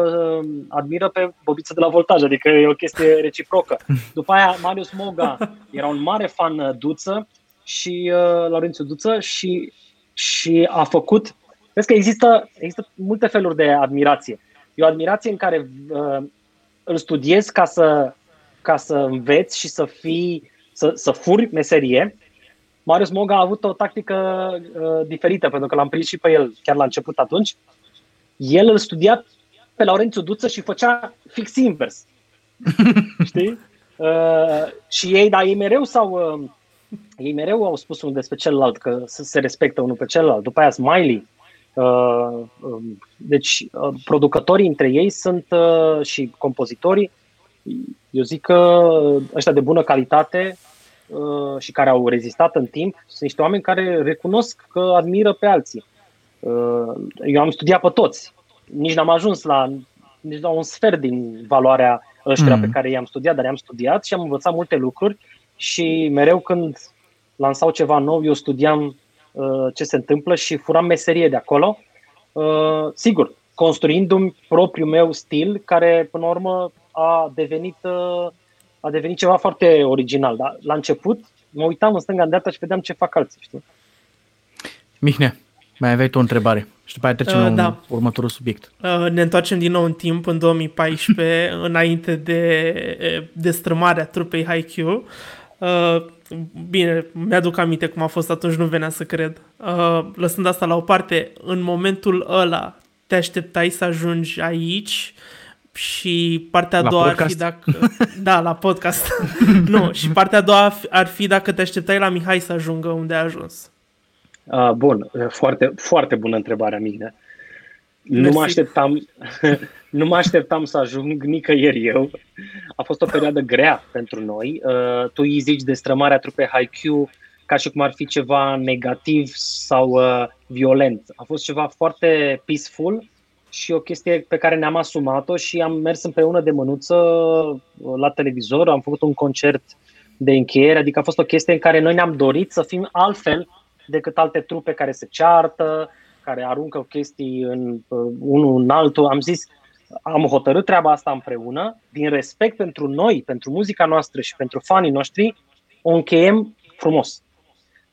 admiră pe Bobiță de la Voltaj, adică e o chestie reciprocă. După aia Marius Moga era un mare fan Duță și uh, Laurențiu Duță și, și a făcut, vezi că există, există multe feluri de admirație. E o admirație în care uh, îl studiezi ca să, ca să înveți și să fii, să, să furi meserie, Marius Moga a avut o tactică uh, diferită, pentru că l-am prins și pe el chiar la început atunci. El îl studia pe Laurențiu Duță și făcea fix invers. Știi? Uh, și ei, dar ei mereu sau uh, ei mereu au spus unul despre celălalt că se respectă unul pe celălalt. După aia Smiley. Uh, uh, deci uh, producătorii între ei sunt uh, și compozitorii, eu zic că ăștia de bună calitate Uh, și care au rezistat în timp sunt niște oameni care recunosc că admiră pe alții. Uh, eu am studiat pe toți. Nici n-am ajuns la, nici la un sfert din valoarea ăștia mm. pe care i-am studiat, dar i-am studiat și am învățat multe lucruri și mereu când lansau ceva nou, eu studiam uh, ce se întâmplă și furam meserie de acolo. Uh, sigur, construindu-mi propriul meu stil, care până la urmă a devenit uh, a devenit ceva foarte original. Dar la început mă uitam în stânga în dreapta și vedeam ce fac alții, știi? Mihnea, mai aveai tu o întrebare și după aia trecem uh, la da. următorul subiect. Uh, ne întoarcem din nou în timp, în 2014, înainte de destrămarea trupei Haikyuu. Uh, bine, mi-aduc aminte cum a fost atunci, nu venea să cred. Uh, lăsând asta la o parte, în momentul ăla te așteptai să ajungi aici și partea a doua podcast. ar fi dacă... Da, la podcast. nu, și partea a doua ar fi dacă te așteptai la Mihai să ajungă unde a ajuns. Uh, bun, foarte, foarte bună întrebare, Migne. Nu mă, așteptam, nu mă așteptam să ajung nicăieri eu. A fost o perioadă grea pentru noi. Uh, tu îi zici destrămarea trupei Haikyuu ca și cum ar fi ceva negativ sau uh, violent. A fost ceva foarte peaceful și o chestie pe care ne-am asumat-o și am mers împreună de mânuță uh, la televizor, am făcut un concert de încheiere, adică a fost o chestie în care noi ne-am dorit să fim altfel decât alte trupe care se ceartă, care aruncă chestii în uh, unul în altul. Am zis, am hotărât treaba asta împreună, din respect pentru noi, pentru muzica noastră și pentru fanii noștri, o încheiem frumos.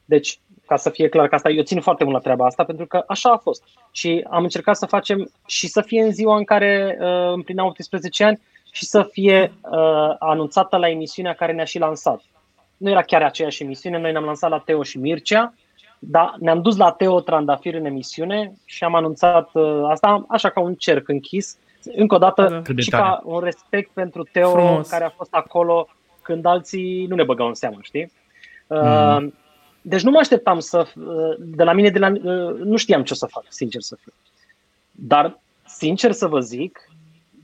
Deci, ca să fie clar că asta, eu țin foarte mult la treaba asta pentru că așa a fost. Și am încercat să facem și să fie în ziua în care uh, împlineam 18 ani și să fie uh, anunțată la emisiunea care ne-a și lansat. Nu era chiar aceeași emisiune, noi ne-am lansat la Teo și Mircea, dar ne-am dus la Teo Trandafir în emisiune și am anunțat uh, asta așa ca un cerc închis. Încă o dată da. și ca un respect pentru Teo Frumos. care a fost acolo când alții nu ne băgau în seamă, știi? Mm. Uh, deci nu mă așteptam să, de la mine, de la, nu știam ce o să fac, sincer să fiu. Dar, sincer să vă zic,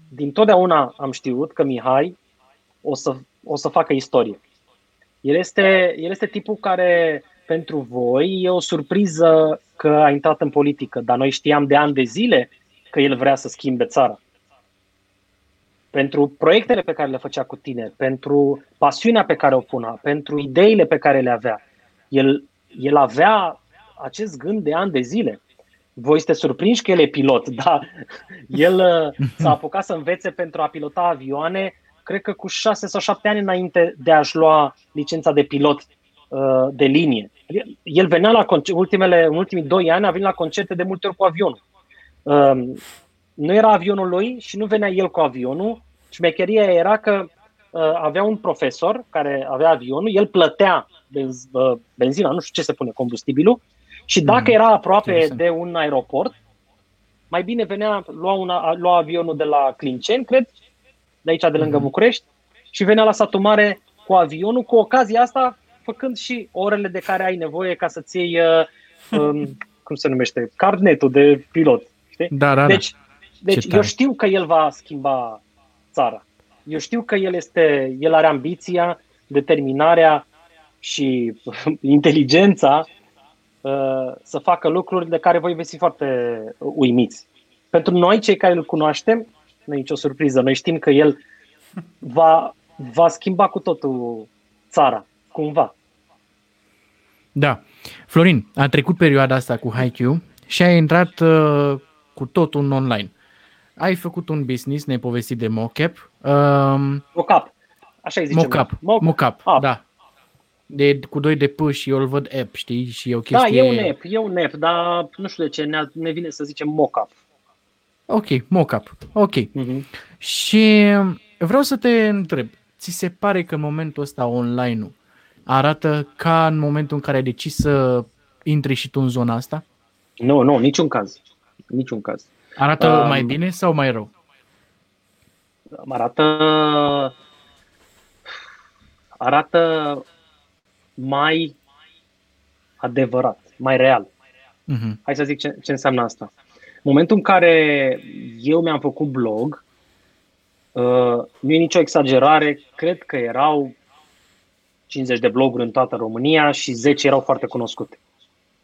din totdeauna am știut că Mihai o să, o să facă istorie. El este, el este tipul care, pentru voi, e o surpriză că a intrat în politică, dar noi știam de ani de zile că el vrea să schimbe țara. Pentru proiectele pe care le făcea cu tine, pentru pasiunea pe care o punea, pentru ideile pe care le avea el, el avea acest gând de ani de zile. Voi sunteți surprinși că el e pilot, dar el uh, s-a apucat să învețe pentru a pilota avioane, cred că cu șase sau șapte ani înainte de a-și lua licența de pilot uh, de linie. El venea la concert, ultimele, în ultimii doi ani a venit la concerte de multe ori cu avionul. Um, nu era avionul lui și nu venea el cu avionul. Șmecheria era că uh, avea un profesor care avea avionul, el plătea benz, benzina, nu știu ce se pune, combustibilul, și dacă mm. era aproape Interesant. de un aeroport, mai bine venea, lua, una, lua avionul de la Clinceni, cred, de aici de lângă mm. București, și venea la satul mare cu avionul, cu ocazia asta, făcând și orele de care ai nevoie ca să-ți iei, uh, um, cum se numește, carnetul de pilot. Știi? Da, da, deci, da. deci eu știu că el va schimba țara. Eu știu că el este, el are ambiția, determinarea și inteligența uh, să facă lucruri de care voi veți fi foarte uimiți. Pentru noi, cei care îl cunoaștem, nu e nicio surpriză. Noi știm că el va, va schimba cu totul țara, cumva. Da. Florin, a trecut perioada asta cu Haikyuu și ai intrat uh, cu totul în online. Ai făcut un business, ne-ai povestit de mocap. Um, Mocap. Așa îi zicem. mocap, noi. mocap, Ah. da. De, cu doi de P și eu îl văd app, știi? Și e o Da, chestie... e un app, e un app, dar nu știu de ce ne, ne vine să zicem mocap. Ok, mocap. Ok. Mm-hmm. Și vreau să te întreb, ți se pare că în momentul ăsta online-ul arată ca în momentul în care ai decis să intri și tu în zona asta? Nu, nu, niciun caz. Niciun caz. Arată Um, mai bine sau mai rău? Arată arată mai adevărat, mai real. Mhm. Hai să zic ce, ce înseamnă asta. În momentul în care eu mi-am făcut blog, uh, nu e nicio exagerare, cred că erau 50 de bloguri în toată România și 10 erau foarte cunoscute.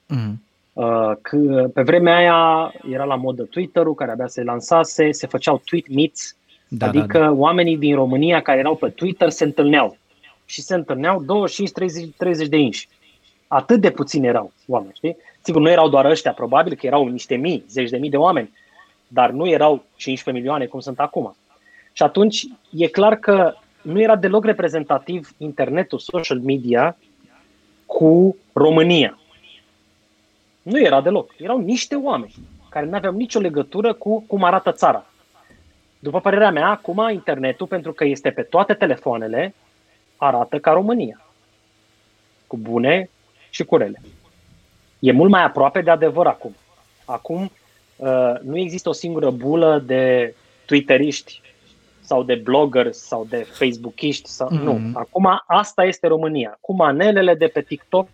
Mhm. Uh, că pe vremea aia era la modă Twitter-ul, care abia se lansase, se făceau tweet meets, Da, adică da, da. oamenii din România care erau pe Twitter se întâlneau. Și se întâlneau 25, 30, 30 de inși. Atât de puțini erau oameni, știi? Sigur, nu erau doar ăștia, probabil că erau niște mii, zeci de mii de oameni, dar nu erau 15 milioane cum sunt acum. Și atunci e clar că nu era deloc reprezentativ internetul, social media cu România. Nu era deloc. Erau niște oameni care nu aveau nicio legătură cu cum arată țara. După părerea mea, acum internetul, pentru că este pe toate telefoanele, arată ca România. Cu bune și cu rele. E mult mai aproape de adevăr acum. Acum uh, nu există o singură bulă de twitteriști sau de bloggers sau de facebookiști. Sau, Mhm. Nu. Acum asta este România. Cu manelele de pe TikTok,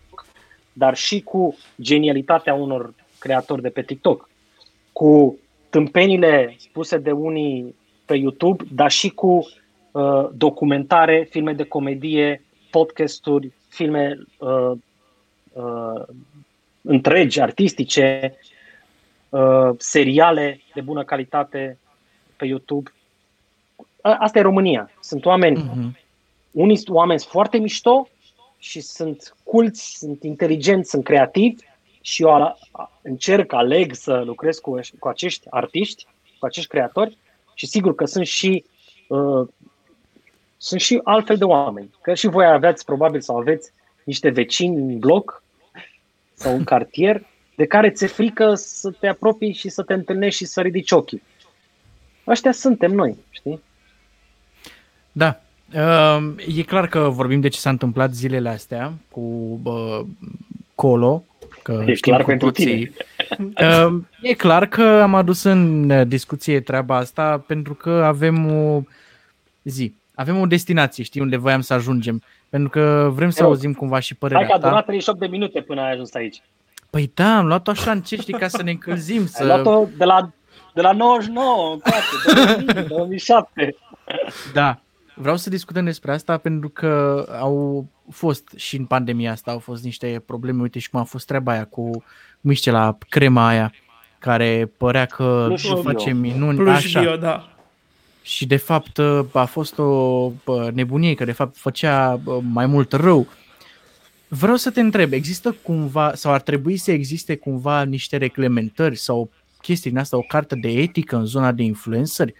dar și cu genialitatea unor creatori de pe TikTok. Cu tâmpenile spuse de unii pe YouTube, dar și cu uh, documentare, filme de comedie, podcasturi, filme uh, uh, întregi, artistice, uh, seriale de bună calitate pe YouTube. A- Asta e România. Sunt oameni, Mhm. unii sunt oameni foarte mișto și sunt culți, sunt inteligenți, sunt creativi și eu ala- a- încerc, aleg să lucrez cu, aș- cu acești artiști, cu acești creatori și sigur că sunt și uh, sunt și altfel de oameni. Că și voi aveți probabil sau aveți niște vecini în bloc sau în cartier de care ți-e frică să te apropii și să te întâlnești și să ridici ochii. Ăștia suntem noi, știi? Da. Uh, e clar că vorbim de ce s-a întâmplat zilele astea cu uh, Colo. Că E știm clar cu pentru toții. Uh, e clar că am adus în uh, discuție treaba asta pentru că avem o zi, avem o destinație, știi, unde voiam să ajungem. Pentru că vrem să Te rog. auzim cumva și Hai părerea că a ta. durat 38 de minute până ai ajuns aici. Păi da, am luat-o așa încet, știi, ca să ne încălzim. Ai Să... luat-o de la, de la 99 încoace, 2000, 2007. Da. Vreau să discutăm despre asta pentru că au fost și în pandemia asta au fost niște probleme. Uite și cum a fost treaba aia cu miște la crema aia care părea că Plus și face bio. minuni. Plus așa. bio, da. Și de fapt a fost o bă, nebunie, că de fapt făcea bă, mai mult rău. Vreau să te întreb, există cumva, sau ar trebui să existe cumva niște reglementări sau chestii din asta, o carte de etică în zona de influenceri?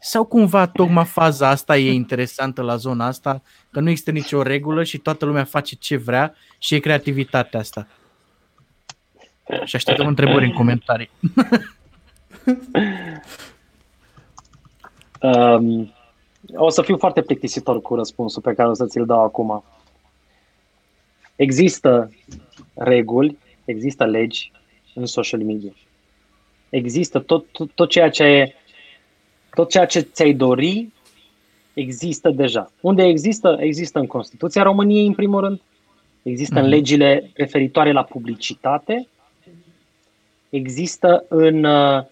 Sau cumva tocmai faza asta e interesantă la zona asta, că nu există nicio regulă și toată lumea face ce vrea și e creativitatea asta? Și așteptăm întrebări în comentarii. Um, o să fiu foarte plictisitor cu răspunsul pe care o să ți-l dau acum. Există reguli, există legi în social media. Există tot, tot, tot ceea ce e, tot ceea ce ți-ai dori există deja. Unde există? Există în Constituția României, în primul rând. Există în Mhm. legile referitoare la publicitate. Există în uh,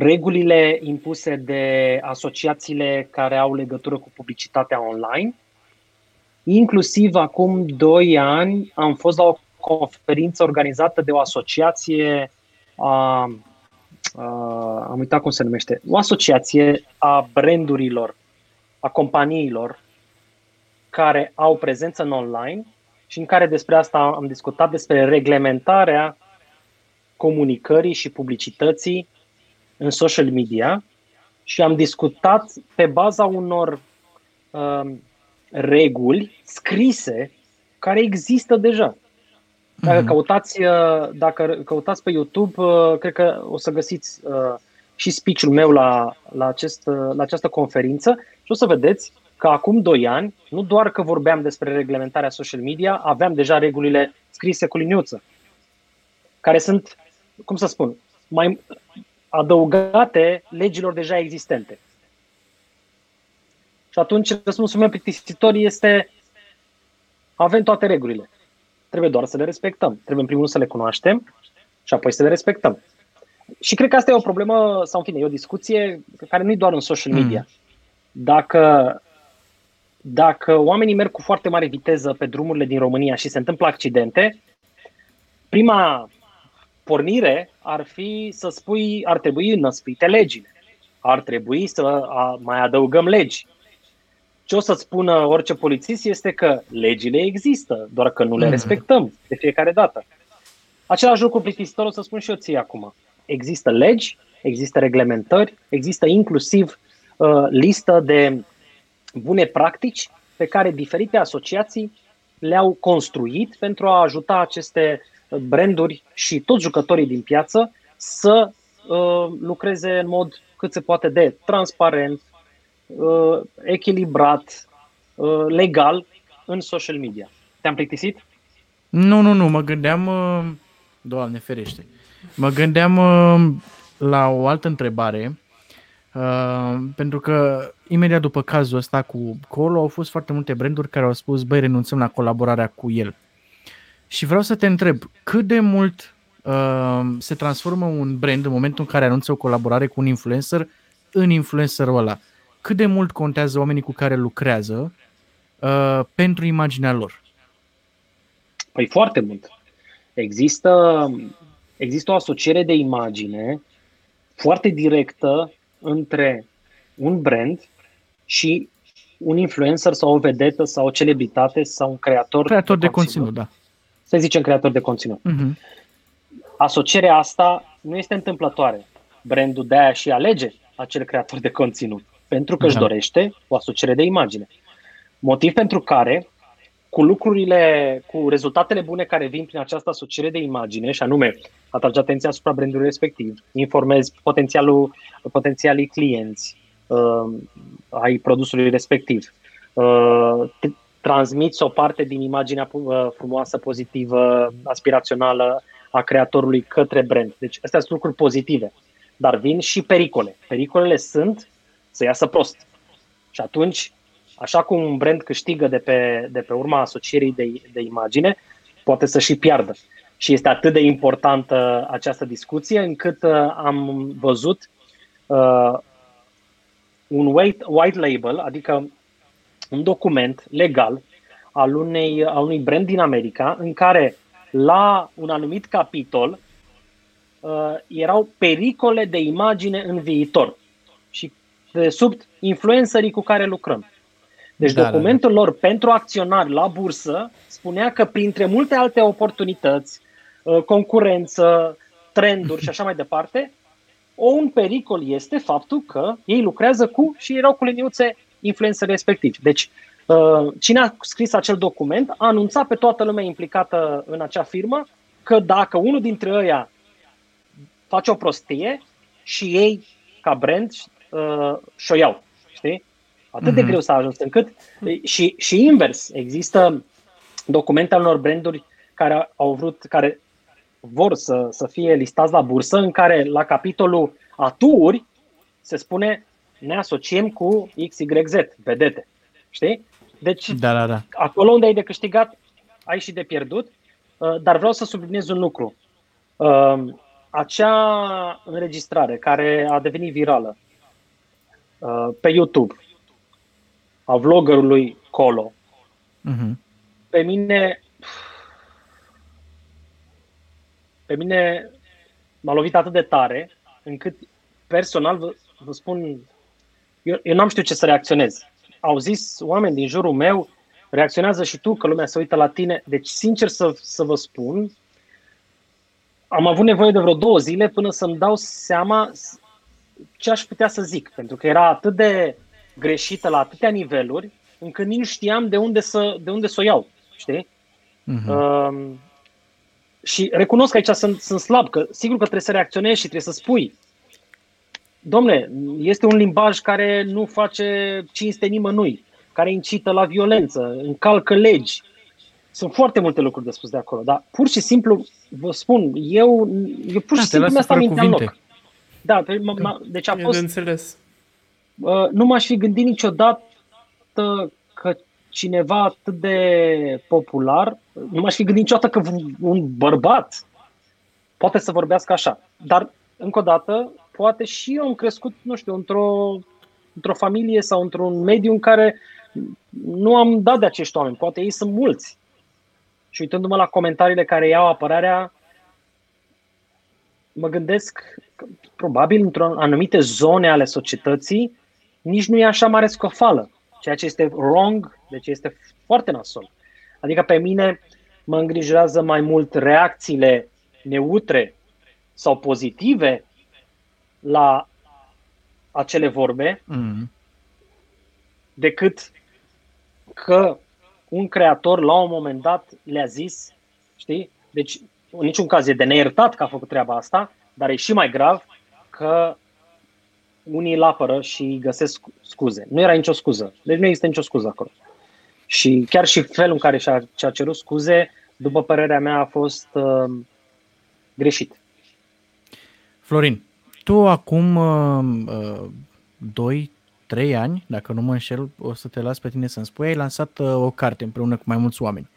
regulile impuse de asociațiile care au legătură cu publicitatea online. Inclusiv acum 2 ani am fost la o conferință organizată de o asociație a, a, am uitat cum se numește, o asociație a brandurilor, a companiilor care au prezență în online și în care despre asta am discutat, despre reglementarea comunicării și publicității în social media și am discutat pe baza unor uh, reguli scrise care există deja. Dacă, mm-hmm. căutați, uh, dacă căutați pe YouTube, uh, cred că o să găsiți uh, și speech-ul meu la, la, acest, la această conferință și o să vedeți că acum 2 ani, nu doar că vorbeam despre reglementarea social media, aveam deja regulile scrise cu liniuță, care sunt, cum să spun, mai adăugate legilor deja existente. Și atunci răspunsul meu plictisitor este avem toate regulile. Trebuie doar să le respectăm. Trebuie în primul rând să le cunoaștem și apoi să le respectăm. Și cred că asta e o problemă, sau în fine, e o discuție care nu e doar în social media. Mm. Dacă, dacă oamenii merg cu foarte mare viteză pe drumurile din România și se întâmplă accidente, prima pornire ar fi să spui, ar trebui năsprite legile. Ar trebui să mai adăugăm legi. Ce o să-ți spună orice polițist este că legile există, doar că nu le mm. respectăm de fiecare dată. Același lucru plictisitor o să spun și eu ție acum. Există legi, există reglementări, există inclusiv uh, listă de bune practici pe care diferite asociații le-au construit pentru a ajuta aceste branduri și toți jucătorii din piață să uh, lucreze în mod cât se poate de transparent, uh, echilibrat, uh, legal în social media. Te-am plictisit? Nu, nu, nu, mă gândeam, uh, doamne ferește, mă gândeam uh, la o altă întrebare, uh, pentru că imediat după cazul ăsta cu Colo au fost foarte multe branduri care au spus, băi, renunțăm la colaborarea cu el. Și vreau să te întreb, cât de mult uh, se transformă un brand în momentul în care anunță o colaborare cu un influencer în influencerul ăla? Cât de mult contează oamenii cu care lucrează uh, pentru imaginea lor? Păi foarte mult. Există, există o asociere de imagine foarte directă între un brand și un influencer sau o vedetă sau o celebritate sau un creator, creator de, de conținut. conținut da să zicem creator de conținut. Uh-huh. Asocierea asta nu este întâmplătoare. Brandul de aia și alege acel creator de conținut, pentru că uh-huh. își da. dorește o asociere de imagine. Motiv pentru care, cu lucrurile, cu rezultatele bune care vin prin această asociere de imagine, și anume atrage atenția asupra brandului respectiv, informezi potențialul, potențialii clienți uh, ai produsului respectiv, uh, transmiți o parte din imaginea uh, frumoasă, pozitivă, aspirațională a creatorului către brand. Deci astea sunt lucruri pozitive. Dar vin și pericole. Pericolele sunt să iasă prost. Și atunci, așa cum un brand câștigă de pe, de pe urma asocierii de, de imagine, poate să și piardă. Și este atât de importantă această discuție încât uh, am văzut uh, un white, white label, adică un document legal al, unei, al unui brand din America în care la un anumit capitol uh, erau pericole de imagine în viitor și de sub influencerii cu care lucrăm. Deci da, documentul da, da. lor pentru acționari la bursă spunea că printre multe alte oportunități, uh, concurență, trenduri și așa mai departe, un pericol este faptul că ei lucrează cu și erau cu liniuțe influencer respectivi. Deci, uh, cine a scris acel document a anunțat pe toată lumea implicată în acea firmă că dacă unul dintre ăia face o prostie și ei, ca brand, uh, și-o iau. Știi? Atât mm-hmm. de mhm. greu s-a ajuns încât și, și invers. Există documente al unor branduri care au vrut, care vor să, să fie listați la bursă, în care la capitolul aturi se spune ne asociem cu XYZ, vedete. Știi? Deci, da, da, da. acolo unde ai de câștigat, ai și de pierdut. Uh, dar vreau să subliniez un lucru. Uh, acea înregistrare care a devenit virală uh, pe YouTube a vloggerului Colo, uh-huh. pe mine pe mine m-a lovit atât de tare încât personal vă, vă spun eu, eu n-am știut ce să reacționez. Au zis oameni din jurul meu, reacționează și tu, că lumea se uită la tine. Deci, sincer să, să vă spun, am avut nevoie de vreo două zile până să-mi dau seama ce aș putea să zic, pentru că era atât de greșită la atâtea niveluri, încât nici nu știam de unde să, de unde să o iau, știi? Uh-huh. Uh, și recunosc că aici sunt, sunt slab, că sigur că trebuie să reacționezi și trebuie să spui. Domne, este un limbaj care nu face cinste nimănui, care incită la violență, încalcă legi. Sunt foarte multe lucruri de spus de acolo, dar pur și simplu, vă spun, eu, eu pur și da, simplu mi-a stat mintea în loc. Da, pe, m- m- deci a fost... înțeles. Uh, nu m-aș fi gândit niciodată că cineva atât de popular, nu m-aș fi gândit niciodată că un bărbat poate să vorbească așa. Dar, încă o dată, poate și eu am crescut, nu știu, într-o, într-o familie sau într-un mediu în care nu am dat de acești oameni. Poate ei sunt mulți. Și uitându-mă la comentariile care iau apărarea, mă gândesc că probabil într-o anumite zone ale societății nici nu e așa mare scofală, ceea ce este wrong, deci este foarte nasol. Adică pe mine mă îngrijorează mai mult reacțiile neutre sau pozitive la acele vorbe mm. decât că un creator la un moment dat le-a zis, știi? Deci în niciun caz e de neiertat că a făcut treaba asta, dar e și mai grav că unii îl apără și găsesc scuze. Nu era nicio scuză. Deci nu există nicio scuză acolo. Și chiar și felul în care și-a, și-a cerut scuze, după părerea mea, a fost uh, greșit. Florin, tu acum uh, 2, 3 ani, dacă nu mă înșel, o să te las pe tine să-mi spui, ai lansat uh, o carte împreună cu mai mulți oameni.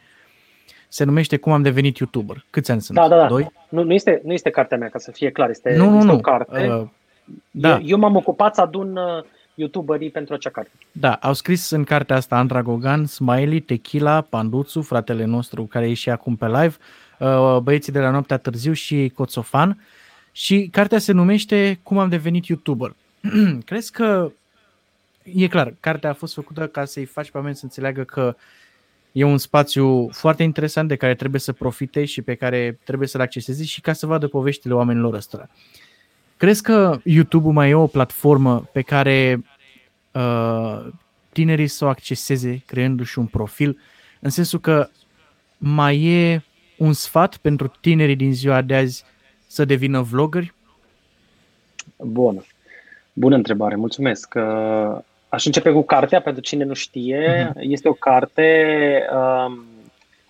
Se numește Cum am devenit YouTuber. Câți ani sunt? Da, da, da. Doi? Nu, nu, este, nu este cartea mea, ca să fie clar. Este, nu, nu, este nu. o carte. Uh, da. eu, eu m-am ocupat să adun uh, YouTuberii pentru acea carte. Da, au scris în cartea asta Andra Gogan, Smiley, Tequila, Panduțu, fratele nostru care e și acum pe live, uh, băieții de la Noaptea Târziu și Coțofan. Și cartea se numește Cum am devenit YouTuber. Crezi că e clar, cartea a fost făcută ca să-i faci pe oameni să înțeleagă că e un spațiu foarte interesant de care trebuie să profite și pe care trebuie să-l accesezi și ca să vadă poveștile oamenilor ăstora. Crezi că YouTube-ul mai e o platformă pe care uh, tinerii să o acceseze creându-și un profil, în sensul că mai e un sfat pentru tinerii din ziua de azi să devină vloggeri? Bună. Bună întrebare, mulțumesc. Uh, aș începe cu cartea, pentru cine nu știe. Uh-huh. Este o carte, um,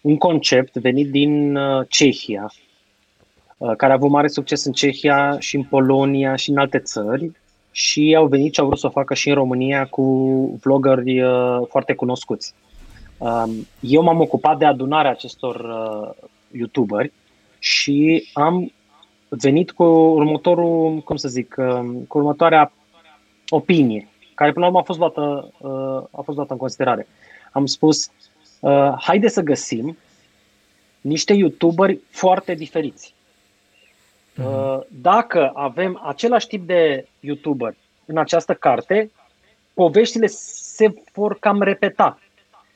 un concept venit din uh, Cehia, uh, care a avut mare succes în Cehia și în Polonia și în alte țări și au venit și au vrut să o facă și în România cu vloggeri foarte cunoscuți. Um, eu m-am ocupat de adunarea acestor youtuberi și am venit cu următorul, cum să zic, um, cu următoarea opinie, care până la urmă a fost luată, uh, a fost luată în considerare. Am spus, uh, haide să găsim niște youtuberi foarte diferiți. Mhm. Dacă avem același tip de youtuber în această carte, poveștile se vor cam repeta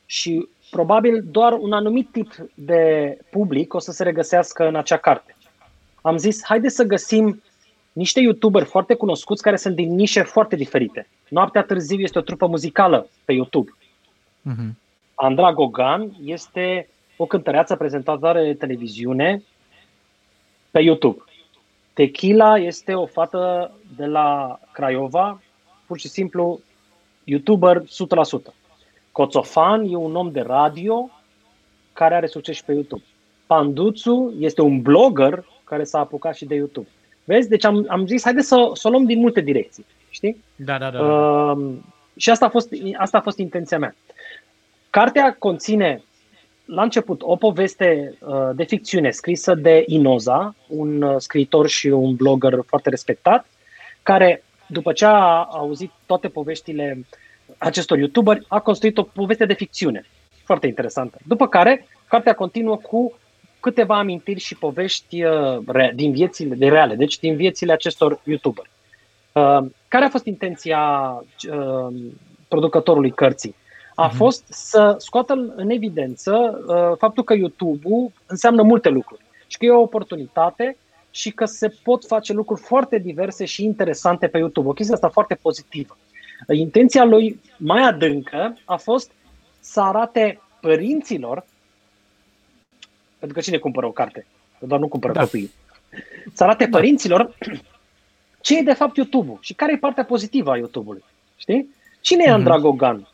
și probabil doar un anumit tip de public o să se regăsească în acea carte am zis, haide să găsim niște youtuberi foarte cunoscuți care sunt din nișe foarte diferite. Noaptea târziu este o trupă muzicală pe YouTube. Uh-huh. Andra Gogan este o cântăreață prezentatoare de televiziune pe YouTube. Tequila este o fată de la Craiova, pur și simplu YouTuber 100%. Coțofan e un om de radio care are succes și pe YouTube. Panduțu este un blogger care s-a apucat și de YouTube. Vezi? Deci am, am zis, haide să, să o luăm din multe direcții. Știi? Da, da, da. Uh, și asta a, fost, asta a fost intenția mea. Cartea conține, la început, o poveste uh, de ficțiune scrisă de Inoza, un uh, scriitor și un blogger foarte respectat, care, după ce a auzit toate poveștile acestor youtuberi, a construit o poveste de ficțiune. Foarte interesantă. După care, cartea continuă cu câteva amintiri și povești uh, din viețile de reale, deci din viețile acestor youtuberi. Uh, care a fost intenția uh, producătorului cărții? A mhm. fost să scoată în evidență faptul că YouTube-ul înseamnă multe lucruri și că e o oportunitate și că se pot face lucruri foarte diverse și interesante pe YouTube. O chestie asta foarte pozitivă. Intenția lui mai adâncă a fost să arate părinților, pentru că cine cumpără o carte? Doar nu cumpără da. copiii. Să arate da. părinților ce e de fapt YouTube-ul și care e partea pozitivă a YouTube-ului. Știi? Cine e Andra Gogan?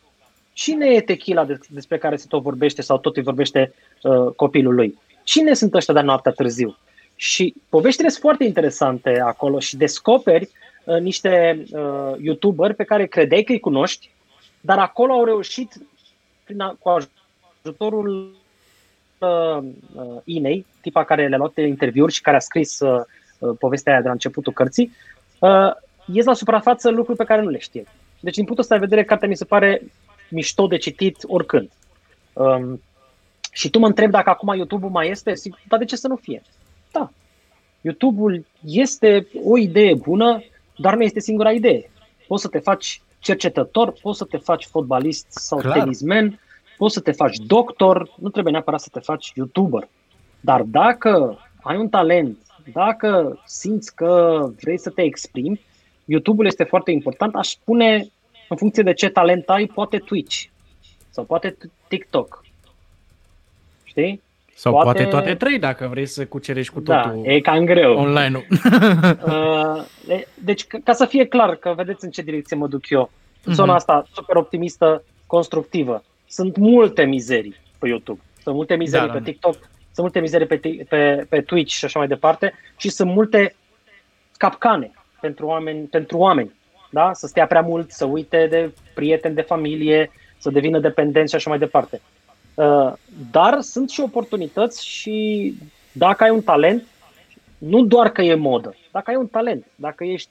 Cine e tequila despre care se tot vorbește sau tot îi vorbește uh, copilul lui? Cine sunt ăștia de noaptea târziu? Și poveștile sunt foarte interesante acolo și descoperi uh, niște uh, youtuberi pe care credeai că îi cunoști, dar acolo au reușit prin a, cu ajutorul uh, uh, Inei, tipa care le-a luat interviuri și care a scris uh, uh, povestea aia de la începutul cărții, uh, ies la suprafață lucruri pe care nu le știe. Deci, din punctul ăsta de vedere, cartea mi se pare mișto de citit oricând. Um, și tu mă întrebi dacă acum YouTube-ul mai este, zic, dar de ce să nu fie? Da, YouTube-ul este o idee bună, dar nu este singura idee. Poți să te faci cercetător, poți să te faci fotbalist sau Clar. tenismen, poți să te faci doctor, nu trebuie neapărat să te faci YouTuber. Dar dacă ai un talent, dacă simți că vrei să te exprimi, YouTube-ul este foarte important. Aș spune, în funcție de ce talent ai, poate Twitch sau poate TikTok. Știi? Sau poate, poate toate trei, dacă vrei să cucerești cu da, totul da, e cam greu. online uh, deci, ca să fie clar, că vedeți în ce direcție mă duc eu, zona uh-huh. asta super optimistă, constructivă. Sunt multe mizerii pe YouTube, sunt multe mizerii da, pe da. TikTok, sunt multe mizerii pe, pe, pe Twitch și așa mai departe și sunt multe capcane pentru oameni, pentru oameni da? să stea prea mult, să uite de prieteni, de familie, să devină dependenți și așa mai departe. Uh, dar sunt și oportunități și dacă ai un talent, nu doar că e modă, dacă ai un talent, dacă ești,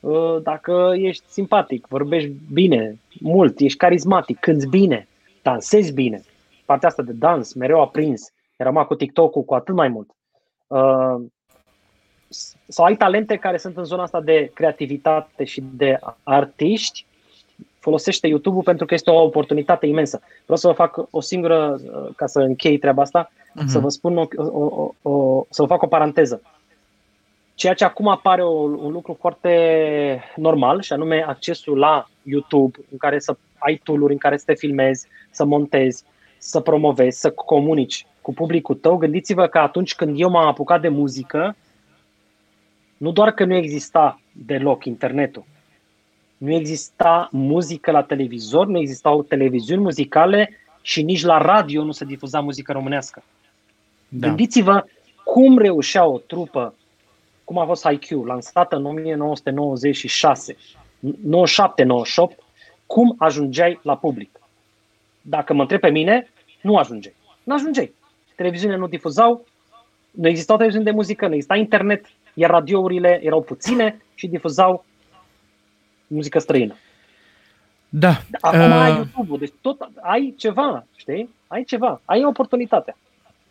uh, dacă ești simpatic, vorbești bine, mult, ești carismatic, cânti bine, dansezi bine, partea asta de dans mereu a prins, era cu TikTok-ul cu atât mai mult. Uh, sau ai talente care sunt în zona asta de creativitate și de artiști, folosește YouTube-ul pentru că este o oportunitate imensă. Vreau să vă fac o singură, ca să închei treaba asta, uh-huh. să vă spun, o, o, o, să vă fac o paranteză. Ceea ce acum apare o, un lucru foarte normal, și anume accesul la YouTube, în care să ai tool în care să te filmezi, să montezi, să promovezi, să comunici cu publicul tău. Gândiți-vă că atunci când eu m-am apucat de muzică, nu doar că nu exista deloc internetul, nu exista muzică la televizor, nu existau televiziuni muzicale și nici la radio nu se difuza muzică românească. Da. Gândiți-vă cum reușea o trupă, cum a fost IQ, lansată în 1996, 97-98, cum ajungeai la public. Dacă mă întreb pe mine, nu ajungeai. Nu ajungeai. Televiziunile nu difuzau, nu existau televiziuni de muzică, nu exista internet, iar radiourile erau puține și difuzau muzică străină. Da. Acum uh... ai YouTube-ul, deci tot ai ceva, știi? Ai ceva, ai oportunitatea.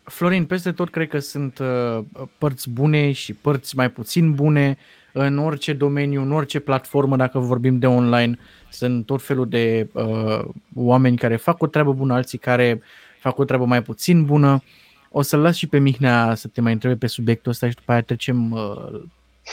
Florin, peste tot cred că sunt uh, părți bune și părți mai puțin bune în orice domeniu, în orice platformă, dacă vorbim de online. Sunt tot felul de uh, oameni care fac o treabă bună, alții care fac o treabă mai puțin bună. O să-l las și pe Mihnea să te mai întrebe pe subiectul ăsta și după aia trecem uh,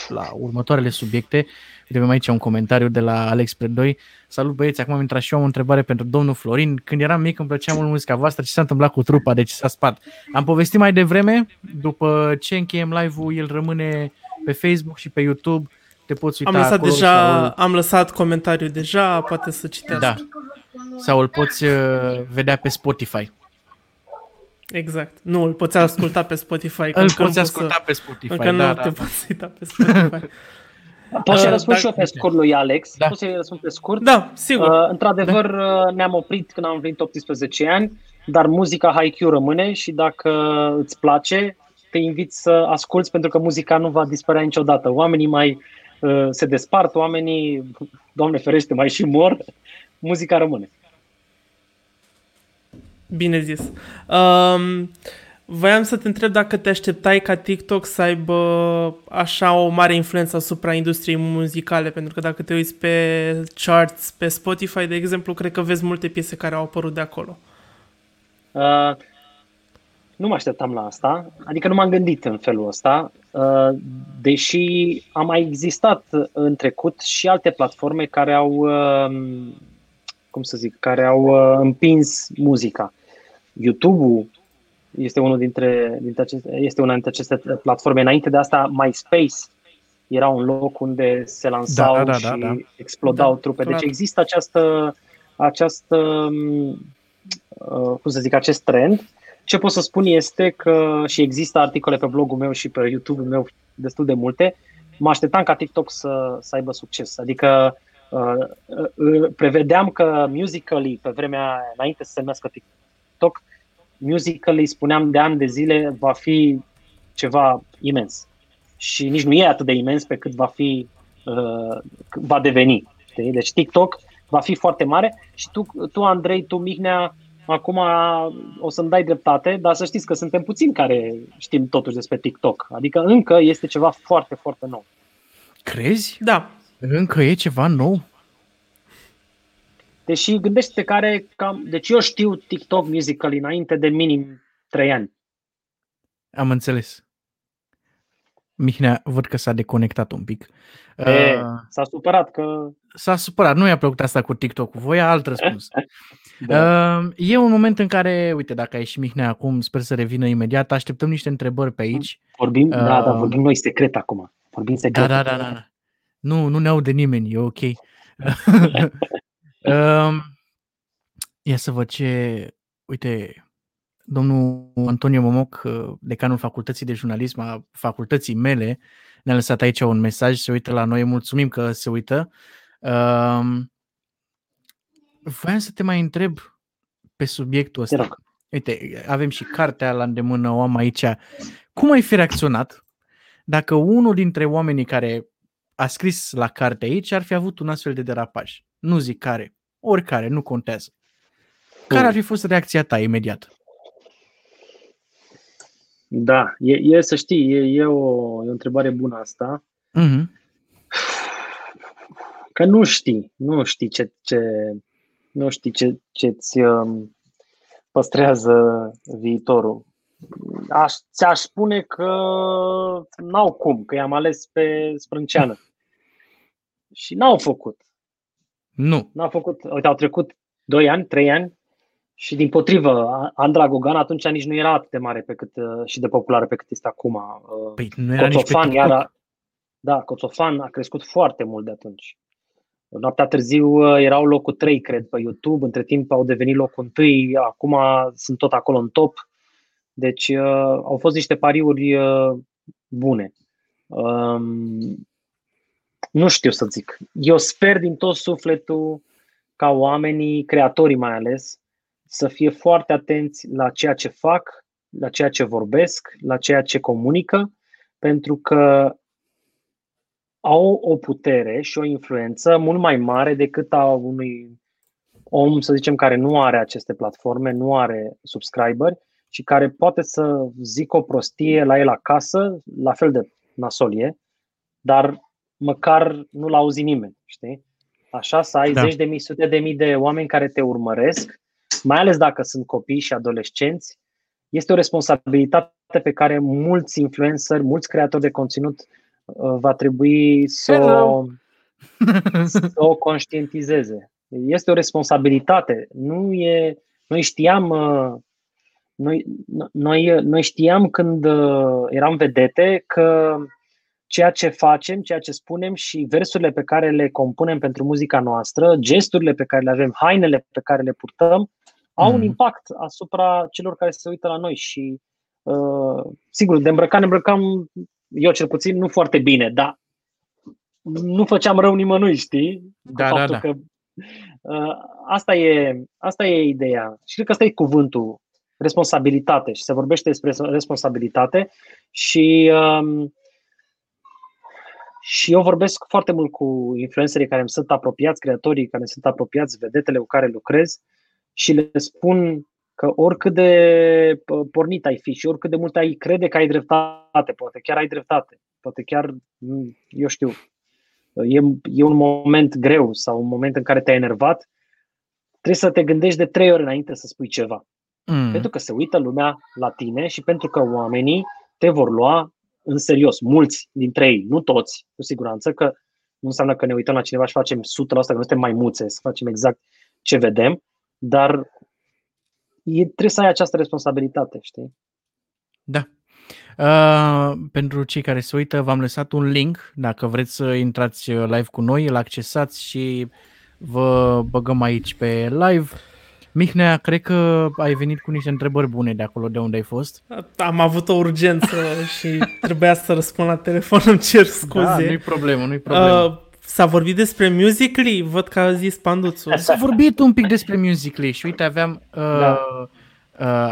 la următoarele subiecte. Uite, avem aici un comentariu de la Alex Predoi. Salut băieți, acum am intrat și eu am o întrebare pentru domnul Florin. Când eram mic îmi plăcea mult muzica voastră, ce s-a întâmplat cu trupa, de ce s-a spart? Am povestit mai devreme, după ce încheiem live-ul, el rămâne pe Facebook și pe YouTube. Te poți uita am lăsat acolo deja, sau... am lăsat comentariu deja, poate să citească. Da. Sau îl poți uh, vedea pe Spotify. Exact. Nu, îl poți asculta pe Spotify. Îl poți asculta să... pe Spotify, Încă da, nu da. te poți uita pe Spotify. Poți să răspund și eu pe scurt lui Alex? Da. Poți să răspund pe scurt? Da, sigur. Uh, într-adevăr, da. Uh, ne-am oprit când am venit 18 ani, dar muzica Haikyuu rămâne și dacă îți place, te invit să asculți pentru că muzica nu va dispărea niciodată. Oamenii mai uh, se despart, oamenii, Doamne ferește, mai și mor, muzica rămâne. Bine zis. Um, voiam să te întreb dacă te așteptai ca TikTok să aibă așa o mare influență asupra industriei muzicale, pentru că dacă te uiți pe charts, pe Spotify, de exemplu, cred că vezi multe piese care au apărut de acolo. Uh, nu mă așteptam la asta, adică nu m-am gândit în felul ăsta, uh, deși am mai existat în trecut și alte platforme care au, um, cum să zic, care au uh, împins muzica. YouTube-ul este, unul dintre, dintre aceste, este una dintre aceste platforme. Înainte de asta, MySpace era un loc unde se lansau da, da, da, și da, da. explodau da, trupe. Deci există această, această um, uh, cum să zic, acest trend ce pot să spun este că și există articole pe blogul meu și pe YouTube-ul meu destul de multe. Mă așteptam ca TikTok să, să aibă succes. Adică uh, uh, prevedeam că Musical.ly, pe vremea înainte să se numească TikTok, Musical.ly, spuneam de ani de zile, va fi ceva imens. Și nici nu e atât de imens pe cât va fi, uh, va deveni. Știi? Deci TikTok va fi foarte mare și tu, tu Andrei, tu Mihnea, Acum o să-mi dai dreptate, dar să știți că suntem puțini care știm totuși despre TikTok. Adică încă este ceva foarte, foarte nou. Crezi? Da. Încă e ceva nou? Deși gândește care cam... Deci eu știu TikTok Musical înainte de minim 3 ani. Am înțeles. Mihnea, văd că s-a deconectat un pic. E, uh, s-a supărat că... S-a supărat, nu i-a plăcut asta cu TikTok-ul, voia alt răspuns. da. uh, e un moment în care, uite, dacă ai și Mihnea acum, sper să revină imediat, așteptăm niște întrebări pe aici. Vorbim, uh, da, da, vorbim noi secret acum. Vorbim secret. Da, da, da, da. Nu, nu ne aude nimeni, e ok. uh, ia să văd ce... Uite, domnul Antonio Momoc, uh, decanul Facultății de Jurnalism a facultății mele, ne-a lăsat aici un mesaj, se uită la noi, mulțumim că se uită. Um, voiam să te mai întreb pe subiectul ăsta. Uite, avem și cartea la îndemână, o am aici. Cum ai fi reacționat dacă unul dintre oamenii care a scris la carte aici ar fi avut un astfel de derapaj? Nu zic care, oricare, nu contează. Care ar fi fost reacția ta imediat? Da, e, e să știi, e, e, o, e o întrebare bună asta. Mm-hmm. Că nu știi, nu știi ce, ce nu știi ce, ce-ți um, păstrează viitorul. Aș, ți-aș spune că n-au cum, că i-am ales pe sprânceană. Și n-au făcut. Nu. N-au făcut. Uite, au trecut 2 ani, 3 ani și din potrivă, Andra Gogan atunci nici nu era atât de mare pe cât, uh, și de populară pe cât este acum. Uh, păi nu era Coțofan, nici pe iar, Da, Coțofan a crescut foarte mult de atunci. Noaptea târziu uh, erau locul 3, cred, pe YouTube. Între timp au devenit locul 1, acum sunt tot acolo în top. Deci uh, au fost niște pariuri uh, bune. Um, nu știu să zic. Eu sper din tot sufletul ca oamenii, creatorii mai ales, să fie foarte atenți la ceea ce fac, la ceea ce vorbesc, la ceea ce comunică, pentru că au o putere și o influență mult mai mare decât a unui om, să zicem, care nu are aceste platforme, nu are subscriberi și care poate să zică o prostie la el acasă, la fel de nasolie, dar măcar nu-l auzi nimeni, știi? Așa să ai da. zeci de mii, sute de mii de oameni care te urmăresc mai ales dacă sunt copii și adolescenți, este o responsabilitate pe care mulți influenceri, mulți creatori de conținut uh, va trebui să o, să o conștientizeze. Este o responsabilitate. Nu e, noi știam uh, noi, noi, noi știam când uh, eram vedete că ceea ce facem, ceea ce spunem și versurile pe care le compunem pentru muzica noastră, gesturile pe care le avem, hainele pe care le purtăm, au mm. un impact asupra celor care se uită la noi și uh, sigur, de îmbrăcat ne îmbrăcam, eu cel puțin, nu foarte bine, dar nu făceam rău nimănui, știi? Da, da, da. Că, uh, asta, e, asta e ideea și cred că asta e cuvântul, responsabilitate și se vorbește despre responsabilitate și um, și eu vorbesc foarte mult cu influencerii care îmi sunt apropiați, creatorii care îmi sunt apropiați, vedetele cu care lucrez și le spun că oricât de pornit ai fi și oricât de mult ai crede că ai dreptate, poate chiar ai dreptate, poate chiar, eu știu, e, e un moment greu sau un moment în care te-ai enervat, trebuie să te gândești de trei ori înainte să spui ceva. Mm. Pentru că se uită lumea la tine și pentru că oamenii te vor lua în serios. Mulți dintre ei, nu toți, cu siguranță, că nu înseamnă că ne uităm la cineva și facem 100%, că nu suntem maimuțe, să facem exact ce vedem, dar e, trebuie să ai această responsabilitate, știi? Da. Uh, pentru cei care se uită, v-am lăsat un link. Dacă vreți să intrați live cu noi, îl accesați și vă băgăm aici pe live. Mihnea, cred că ai venit cu niște întrebări bune de acolo de unde ai fost. Am avut o urgență și trebuia să răspund la telefon, îmi cer scuze. Da, nu-i problemă, nu-i problemă. Uh, s-a vorbit despre Musically? Văd că a zis Panduțu. S-a vorbit un pic despre Musically și uite, aveam... Uh, da Uh,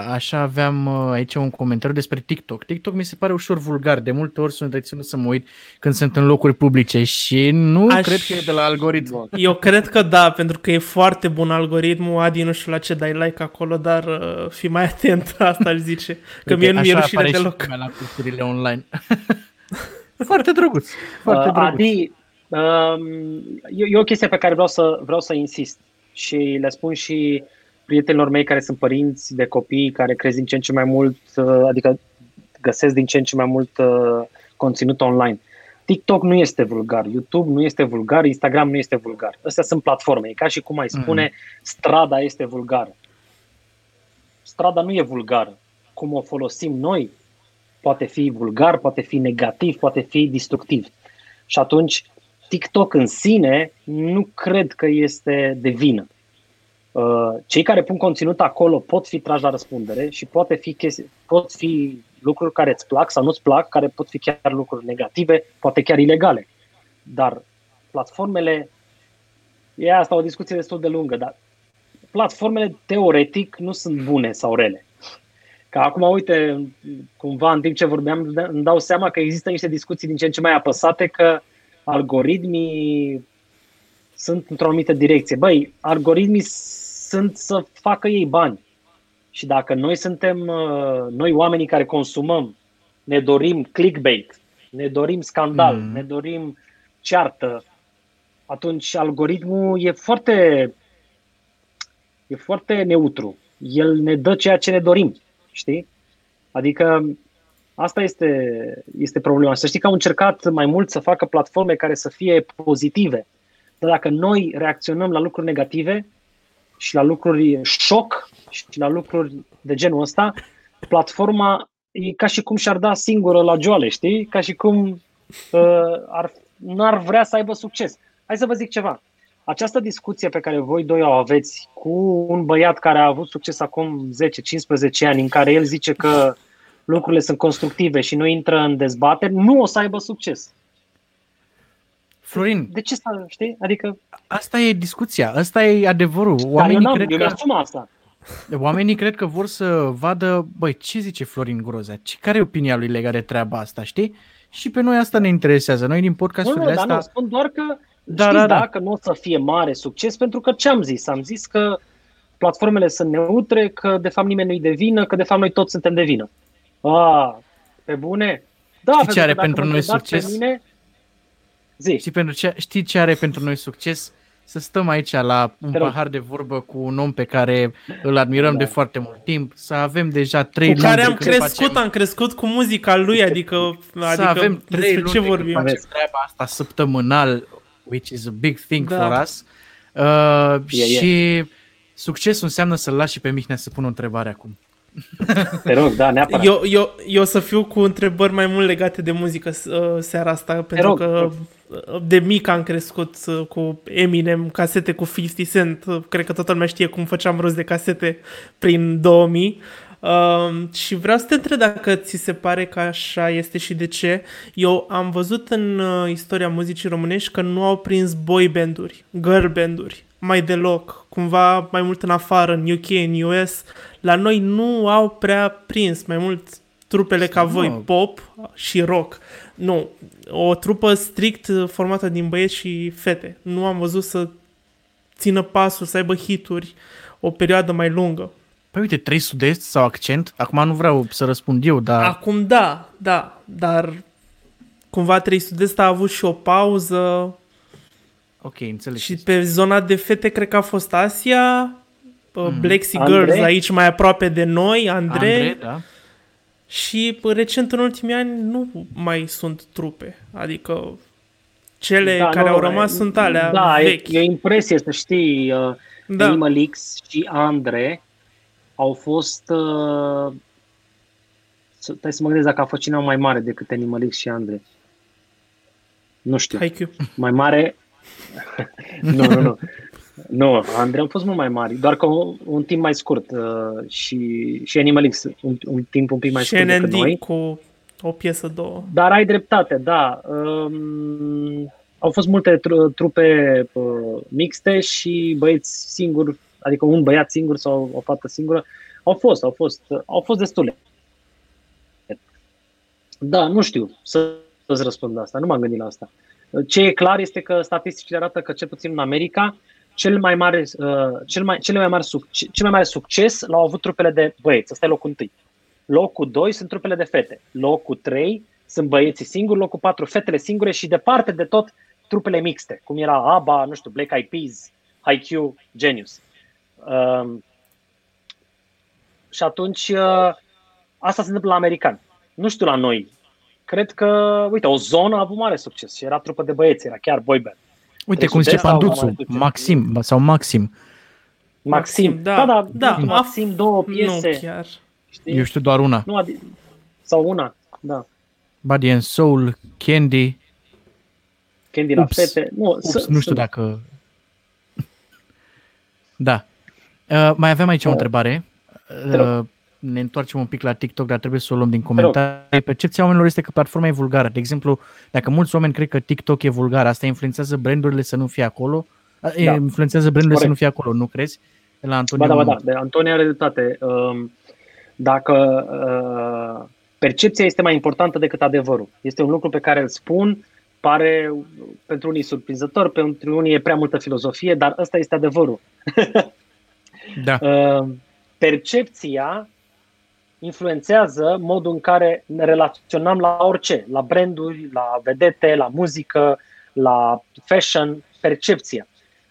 așa aveam uh, aici un comentariu despre TikTok. TikTok mi se pare ușor vulgar. De multe ori sunt reținut să mă uit când sunt în locuri publice și nu Aș... cred că e de la algoritm. Eu cred că da, pentru că e foarte bun algoritmul. Adi, nu știu la ce dai like acolo, dar uh, fi mai atent, asta îl zice. Că mie nu mi-e rușine deloc. la cursurile online. foarte drăguț. Foarte uh, drăguț. Adi, um, e, e o chestie pe care vreau să, vreau să insist și le spun și uh, prietenilor mei care sunt părinți de copii, care cresc din ce în ce mai mult, uh, adică găsesc din ce în ce mai mult uh, conținut online. TikTok nu este vulgar, YouTube nu este vulgar, Instagram nu este vulgar. Astea sunt platforme. E ca și cum ai spune, mm. strada este vulgară. Strada nu e vulgară. Cum o folosim noi, poate fi vulgar, poate fi negativ, poate fi destructiv. Și atunci, TikTok în sine nu cred că este de vină. Uh, cei care pun conținut acolo pot fi trași la răspundere și poate fi chestii, pot fi lucruri care îți plac sau nu-ți plac, care pot fi chiar lucruri negative, poate chiar ilegale. Dar platformele, e asta o discuție destul de lungă, dar platformele teoretic nu sunt bune sau rele. Ca acum, uite, cumva în timp ce vorbeam, îmi dau seama că există niște discuții din ce în ce mai apăsate că algoritmii sunt într-o anumită direcție. Băi, algoritmii sunt să facă ei bani. Și dacă noi suntem, uh, noi oamenii care consumăm, ne dorim clickbait, ne dorim scandal, mm. ne dorim ceartă, atunci algoritmul e foarte, e foarte neutru. El ne dă ceea ce ne dorim, știi? Adică asta este, este problema. Să știi că au încercat mai mult să facă platforme care să fie pozitive. Dar dacă noi reacționăm la lucruri negative, și la lucruri șoc și la lucruri de genul ăsta, platforma e ca și cum și-ar da singură la joale, știi? Ca și cum uh, ar, n-ar vrea să aibă succes. Hai să vă zic ceva. Această discuție pe care voi doi o aveți cu un băiat care a avut succes acum 10-15 ani, în care el zice că lucrurile sunt constructive și nu intră în dezbateri, nu o să aibă succes. Florin. De ce să, știi? Adică... Asta e discuția, asta e adevărul. Oamenii eu, cred eu că... asta. Oamenii cred că vor să vadă, băi, ce zice Florin Groza? Care e opinia lui legat de treaba asta, știi? Și pe noi asta ne interesează. Noi din podcasturile nu, astea... Dar nu, spun doar că da, știți, da, da. dacă nu o să fie mare succes, pentru că ce am zis? Am zis că platformele sunt neutre, că de fapt nimeni nu-i de vină, că de fapt noi toți suntem de vină. A, pe bune? Da, Știi ce are pentru noi succes? Mine, Zi. Știi, pentru ce, știi ce are pentru noi succes? Să stăm aici la un pahar de vorbă cu un om pe care îl admirăm da. de foarte mult timp, să avem deja trei cu care am crescut, facem... am crescut cu muzica lui, adică, să adică avem trei luni ce vorbim. Facem treaba asta săptămânal, which is a big thing da. for us. Uh, yeah, și yeah. succesul înseamnă să-l lași și pe Mihnea să pună o întrebare acum. Te rog, da, neapărat. Eu, eu, eu o să fiu cu întrebări mai mult legate de muzică uh, seara asta, pentru rog, că uh, de mic am crescut uh, cu Eminem, casete cu 50 Cent. Cred că toată lumea știe cum făceam rost de casete prin 2000. Uh, și vreau să te întreb dacă ți se pare că așa este și de ce. Eu am văzut în uh, istoria muzicii românești că nu au prins boy banduri, girl banduri, mai deloc, cumva mai mult în afară, în UK, în US. La noi nu au prea prins mai mult trupele ca voi, pop și rock. Nu, o trupă strict formată din băieți și fete. Nu am văzut să țină pasul, să aibă hituri o perioadă mai lungă. Păi uite, trei sud sau accent, acum nu vreau să răspund eu, dar... Acum da, da, dar cumva trei sud a avut și o pauză. Ok, înțeleg. Și pe zona de fete cred că a fost Asia, uh, Mhm. Black Sea Andrei? Girls aici mai aproape de noi, Andrei, Andrei, da? Și uh, recent în ultimii ani nu mai sunt trupe. Adică cele Da, care nu, au rămas e- sunt alea da, vechi. E, e o impresie să știi, uh, da. Animal X și Andre au fost... Uh, să- stai să mă gândesc dacă a fost cineva mai mare decât Animal X și Andre. Nu știu. Haikyuu. Mai mare... nu, nu, nu. Nu, Andre au fost mult mai mari, doar că un, un timp mai scurt uh, și, și Animal X un, un timp un pic mai Și scurt decât NND noi. cu o piesă, două. Dar ai dreptate, da. Um, au fost multe tru- trupe uh, mixte și băieți singuri, adică un băiat singur sau o fată singură. Au fost, au fost, au fost destule. Da, nu știu să, să-ți răspund la asta, nu m-am gândit la asta. Ce e clar este că statisticile arată că, cel puțin în America, cel mai mare, uh, cel mai, cele mai mari suc, cel mai mare succes l-au avut trupele de băieți. Ăsta e locul întâi. Locul 2 sunt trupele de fete. Locul 3 sunt băieții singuri, locul 4 fetele singure și departe de tot trupele mixte, cum era ABBA, nu știu, Black Eyed Peas, IQ, Genius. Um, și atunci uh, asta se întâmplă la americani. Nu știu la noi. Cred că, uite, o zonă a avut mare succes și era trupă de băieți, era chiar boy band. Uite cum zice Sud-est sau Panduțu, mai puțin? Maxim sau Maxim. Maxim, Maxim, da, da, da, da, da Maxim, două piese, Nu chiar. știi? Eu știu doar una. Nu, adi- sau una, da. Body and Soul, Candy. Candy la Ups. fete. Nu, Ups, să- nu știu să- dacă... Da. Uh, mai avem aici o Da. întrebare. Te rog. Uh, ne întoarcem un pic la TikTok, dar trebuie să o luăm din comentarii. Percepția oamenilor este că platforma e vulgară. De exemplu, dacă mulți oameni cred că TikTok e vulgar, asta influențează brandurile să nu fie acolo? Uh, Da. Influențează brandurile să Corect. nu fie acolo, nu crezi? La Antonio. Ba da, ba da, de Antonia are dreptate. Um, Dacă uh, percepția este mai importantă decât adevărul. Este un lucru pe care îl spun, pare pentru unii surprinzător, pentru unii e prea multă filozofie, dar ăsta este adevărul. Da. Uh, Percepția influențează modul în care ne relaționăm la orice, la branduri, la vedete, la muzică, la fashion, percepția.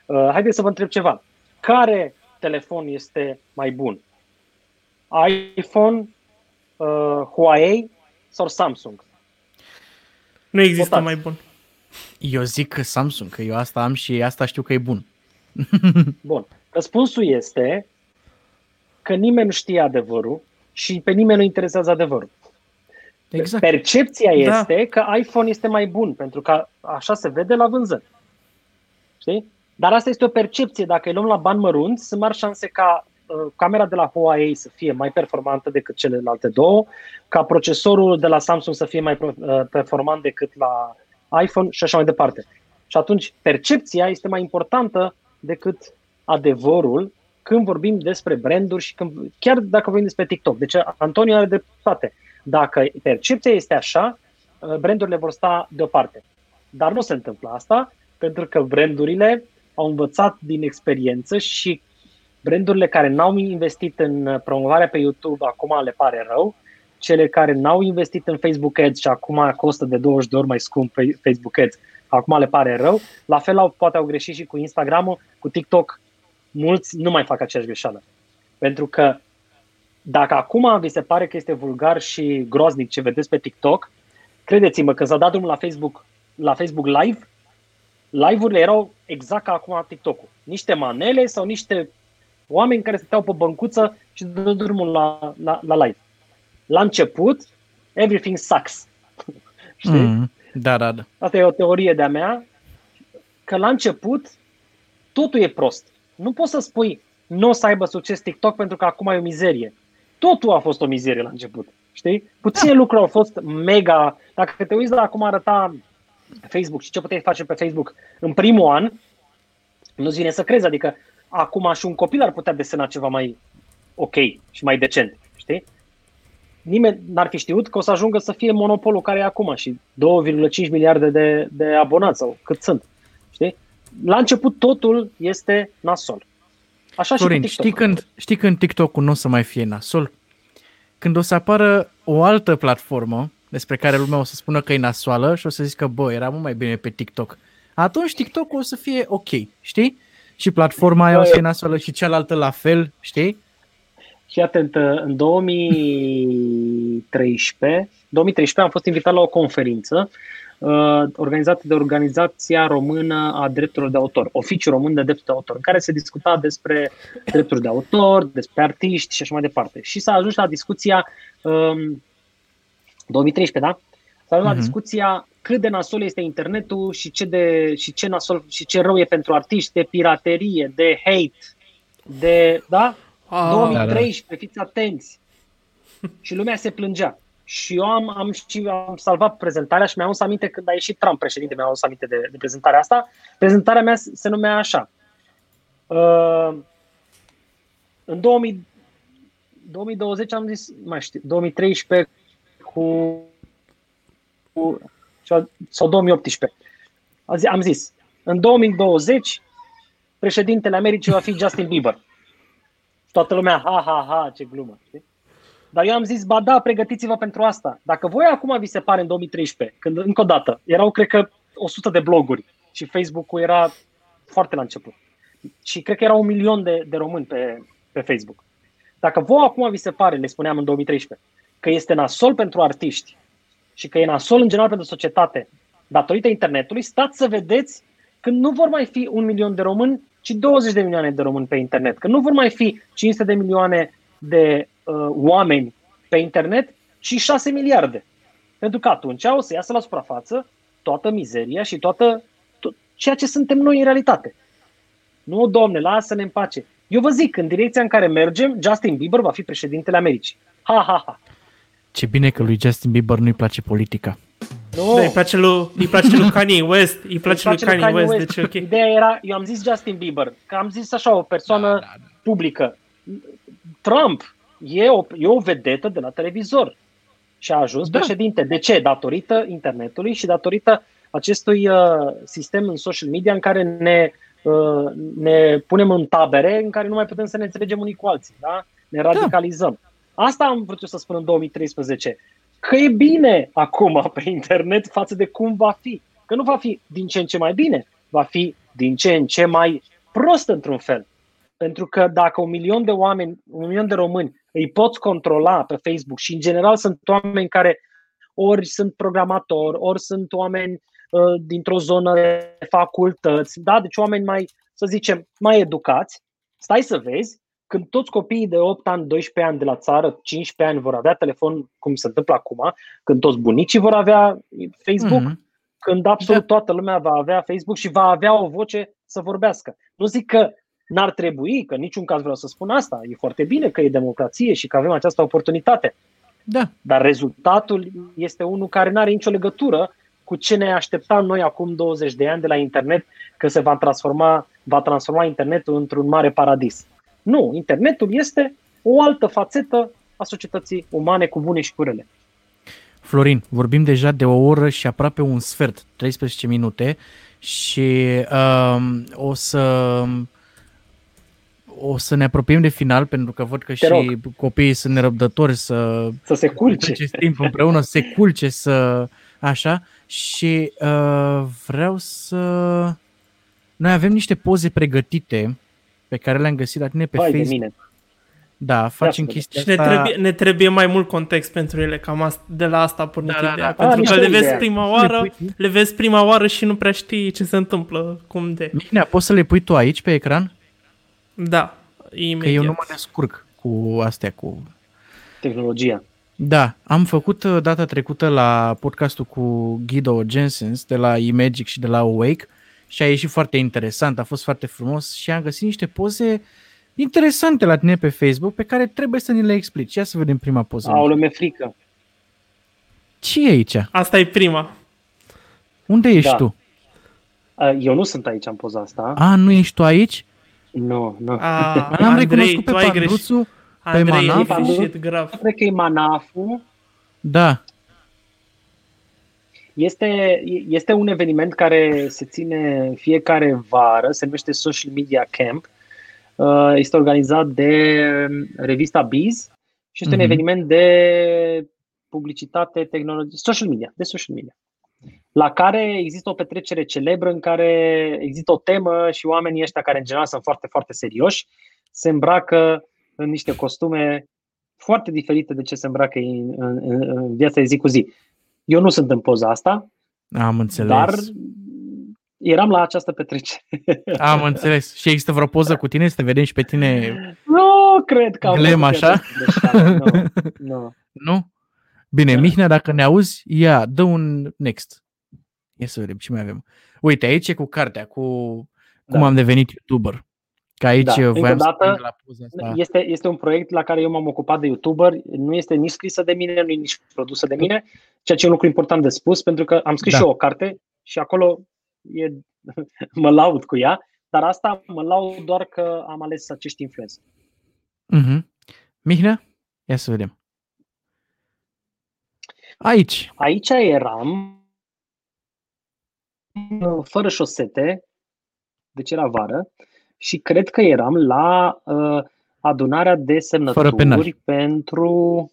Uh, haideți să vă întreb ceva. Care telefon este mai bun? iPhone, uh, Huawei sau Samsung? Nu există Votați. mai bun. Eu zic că Samsung, că eu asta am și asta știu că e bun. Bun. Răspunsul este că nimeni nu știe adevărul și pe nimeni nu interesează adevărul. Exact. Percepția Da. este că iPhone este mai bun, pentru că așa se vede la vânzări. Știi? Dar asta este o percepție. Dacă îi luăm la bani mărunți, sunt mari șanse ca uh, camera de la Huawei să fie mai performantă decât celelalte două, ca procesorul de la Samsung să fie mai pro- uh, performant decât la iPhone și așa mai departe. Și atunci percepția este mai importantă decât adevărul când vorbim despre branduri și când, chiar dacă vorbim despre TikTok. Deci Antonio are dreptate. Dacă percepția este așa, uh, brandurile vor sta deoparte. Dar nu se întâmplă asta, pentru că brandurile au învățat din experiență și brandurile care n-au investit în uh, promovarea pe YouTube acum le pare rău, cele care n-au investit în Facebook Ads și acum costă de 20 de ori mai scump pe Facebook Ads, acum le pare rău, la fel au, poate au greșit și cu Instagram-ul, cu TikTok, mulți nu mai fac aceeași greșeală. Pentru că dacă acum vi se pare că este vulgar și groaznic ce vedeți pe TikTok, credeți-mă, că s-a dat drumul la Facebook, la Facebook Live, live-urile erau exact ca acum TikTok-ul. Niște manele sau niște oameni care stăteau pe băncuță și dă drumul la, la, la live. La început, everything sucks. Știi? Mm. Mm, da, da, da. Asta e o teorie de-a mea, că la început totul e prost. Nu poți să spui nu o să aibă succes TikTok pentru că acum e o mizerie. Totul a fost o mizerie la început. Știi? Puține lucruri au fost mega... Dacă te uiți la cum arăta Facebook și ce puteai face pe Facebook în primul an, nu-ți vine să crezi. Adică acum și un copil ar putea desena ceva mai ok și mai decent. Știi? Nimeni n-ar fi știut că o să ajungă să fie monopolul care e acum și 2,5 miliarde de, de abonați sau cât sunt. Știi? La început totul este nasol. Așa Florin, și cu știi TikTok. când, știi când TikTok-ul nu o să mai fie nasol? Când o să apară o altă platformă despre care lumea o să spună că e nasoală și o să zică, bă, era mult mai bine pe TikTok. Atunci TikTok-ul o să fie ok, știi? și platforma aia o să fie nasoală și cealaltă la fel, știi? Și atent, în 2013, 2013 am fost invitat la o conferință uh, organizată de Organizația Română a Drepturilor de Autor, Oficiul Român de Drepturi de Autor, în care se discuta despre drepturi de autor, despre artiști și așa mai departe. Și s-a ajuns la discuția um, 2013, da? S-a ajuns uh-huh. la mhm. discuția cât de nasol este internetul și ce, de, și ce nasol și ce rău e pentru artiști, de piraterie, de hate, de, da? Ah, 2013, da, da. fiți atenți. Și lumea se plângea. Și eu am, am, și am salvat prezentarea și mi-am adus aminte când a ieșit Trump președinte, mi-am adus aminte de, de prezentarea asta. Prezentarea mea se numea așa. Uh, în 2000, 2020 am zis, mai știu, 2013 cu, cu sau 2018. Am zis, în 2020 președintele Americii va fi Justin Bieber. Toată lumea, ha, ha, ha, ce glumă. Știi? Dar eu am zis, ba da, pregătiți-vă pentru asta. Dacă voi acum vi se pare în 2013, când încă o dată, erau cred că 100 de bloguri și Facebook-ul era foarte la început. Și cred că era un milion de, de români pe, pe Facebook. Dacă voi acum vi se pare, le spuneam în 2013, că este nasol pentru artiști și că e nasol în general pentru societate datorită internetului, stați să vedeți când nu vor mai fi un milion de români, ci 20 de milioane de români pe internet. Că nu vor mai fi 500 de milioane de uh, oameni pe internet, ci 6 miliarde. Pentru că atunci o să iasă la suprafață toată mizeria și toată tot ceea ce suntem noi în realitate. Nu, domne, lasă-ne în pace. Eu vă zic, în direcția în care mergem, Justin Bieber va fi președintele Americii. Ha, ha, ha. Ce bine că lui Justin Bieber nu-i place politica. Nu. Da, îi place lui, îi place lui Kanye West, îi place, place lui Kanye, Kanye West, West, deci ok. Ideea era, eu am zis Justin Bieber, că am zis așa, o persoană da, da, da. publică. Trump e o, e o vedetă de la televizor și a ajuns da. președinte. De ce? Datorită internetului și datorită acestui uh, sistem în social media în care ne, uh, ne punem în tabere în care nu mai putem să ne înțelegem unii cu alții. Da? Ne da. radicalizăm. Da. Asta am vrut eu să spun în 2013 că e bine acum pe internet față de cum va fi. Că nu va fi din ce în ce mai bine, va fi din ce în ce mai prost într-un fel. Pentru că dacă un milion de oameni, un milion de români îi poți controla pe Facebook și în general sunt oameni care ori sunt programatori, ori sunt oameni uh, dintr-o zonă de facultăți, da? deci oameni mai, să zicem, mai educați, stai să vezi când toți copiii de 8 ani, 12 ani de la țară, 15 ani vor avea telefon, cum se întâmplă acum, când toți bunicii vor avea Facebook, mm-hmm. când absolut da. toată lumea va avea Facebook și va avea o voce să vorbească. Nu zic că n-ar trebui, că niciun caz vreau să spun asta. E foarte bine că e democrație și că avem această oportunitate. Da. Dar rezultatul este unul care nu are nicio legătură cu ce ne așteptam noi acum 20 de ani de la internet, că se va transforma, va transforma internetul într-un mare paradis. Nu, internetul este o altă fațetă a societății umane cu bune și cu rele. Florin, vorbim deja de o oră și aproape un sfert, 13 minute și um, o să o să ne apropiem de final pentru că văd că Te și rog. copiii sunt nerăbdători să să se culce acest timp împreună, să se culce, să așa și uh, vreau să noi avem niște poze pregătite pe care le-am găsit la tine pe Vai Facebook. De mine. Da, facem chestia asta. ne trebuie, ne trebuie mai mult context pentru ele, cam asta, de la asta a pornit da, da, ideea. Da, pentru a, că le vezi idee. prima oară, le, le vezi prima oară și nu prea știi ce se întâmplă, cum de. Bine, poți să le pui tu aici pe ecran? Da, imediat. Că eu nu mă descurc cu astea, cu... Tehnologia. Da, am făcut uh, data trecută la podcastul cu Guido Jensens de la Imagic și de la Awake și a ieșit foarte interesant, a fost foarte frumos și am găsit niște poze interesante la tine pe Facebook pe care trebuie să ni le explici. Ia să vedem prima poză. Aoleu, mi frică. Ce e aici? Asta e prima. Unde ești da. tu? Eu nu sunt aici în poza asta. A, nu ești tu aici? Nu, nu. L-am recunoscut pe Pandruțu, pe Manafu. Cred că e Manafu. Da. Este, este un eveniment care se ține fiecare vară, se numește Social Media Camp. Uh, este organizat de revista Biz și este mm-hmm. un mhm. eveniment de publicitate, tehnologie, social media, de social media. La care există o petrecere celebră în care există o temă și oamenii ăștia care în general sunt foarte, foarte serioși se îmbracă în niște costume foarte diferite de ce se îmbracă în, în, în viața de zi cu zi. Eu nu sunt în poza asta, Am înțeles. dar eram la această petrecere. Am înțeles. Și există vreo poză cu tine? Să te vedem și pe tine? Nu cred că am Glem făcut așa? greșeală. Nu, nu. Nu? Bine, Da. Mihnea, dacă ne auzi, ia, dă un next. Ia să vedem ce mai avem. Uite, aici e cu cartea, cu cum Da. am devenit YouTuber. Că aici Da. voiam Încă o să dată, ajung la poza asta. Este, este un proiect la care eu m-am ocupat de YouTuber, nu este nici scrisă de mine, nu e nici produsă de mine, ceea ce e un lucru important de spus, pentru că am scris Da. și eu o carte și acolo e, mă laud cu ea, dar asta mă laud doar că am ales acești influencer. Mhm. Mihnea? Ia să vedem. Aici. Aici eram fără șosete, deci era vară, și cred că eram la uh, adunarea de semnături penali. pentru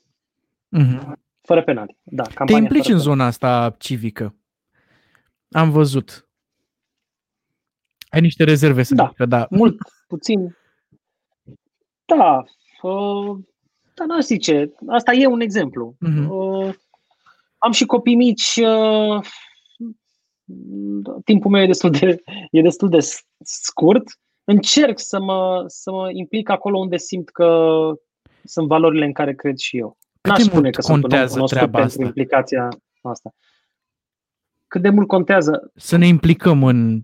Mhm. fără penali. Da, Te campania implici fără în penali. zona asta civică. Am văzut. Ai niște rezerve să Da. zic că da. Mult, puțin. Da, uh, da, n-aș zice. Asta e un exemplu. Mhm. Uh, am și copii mici. Uh, timpul meu e destul de, e destul de s- scurt. Încerc să mă, să mă implic acolo unde simt că sunt valorile în care cred și eu. Cât N-aș de spune mult că sunt un om contează cunoscut treaba pentru asta? implicația asta. Cât de mult contează? Să ne implicăm în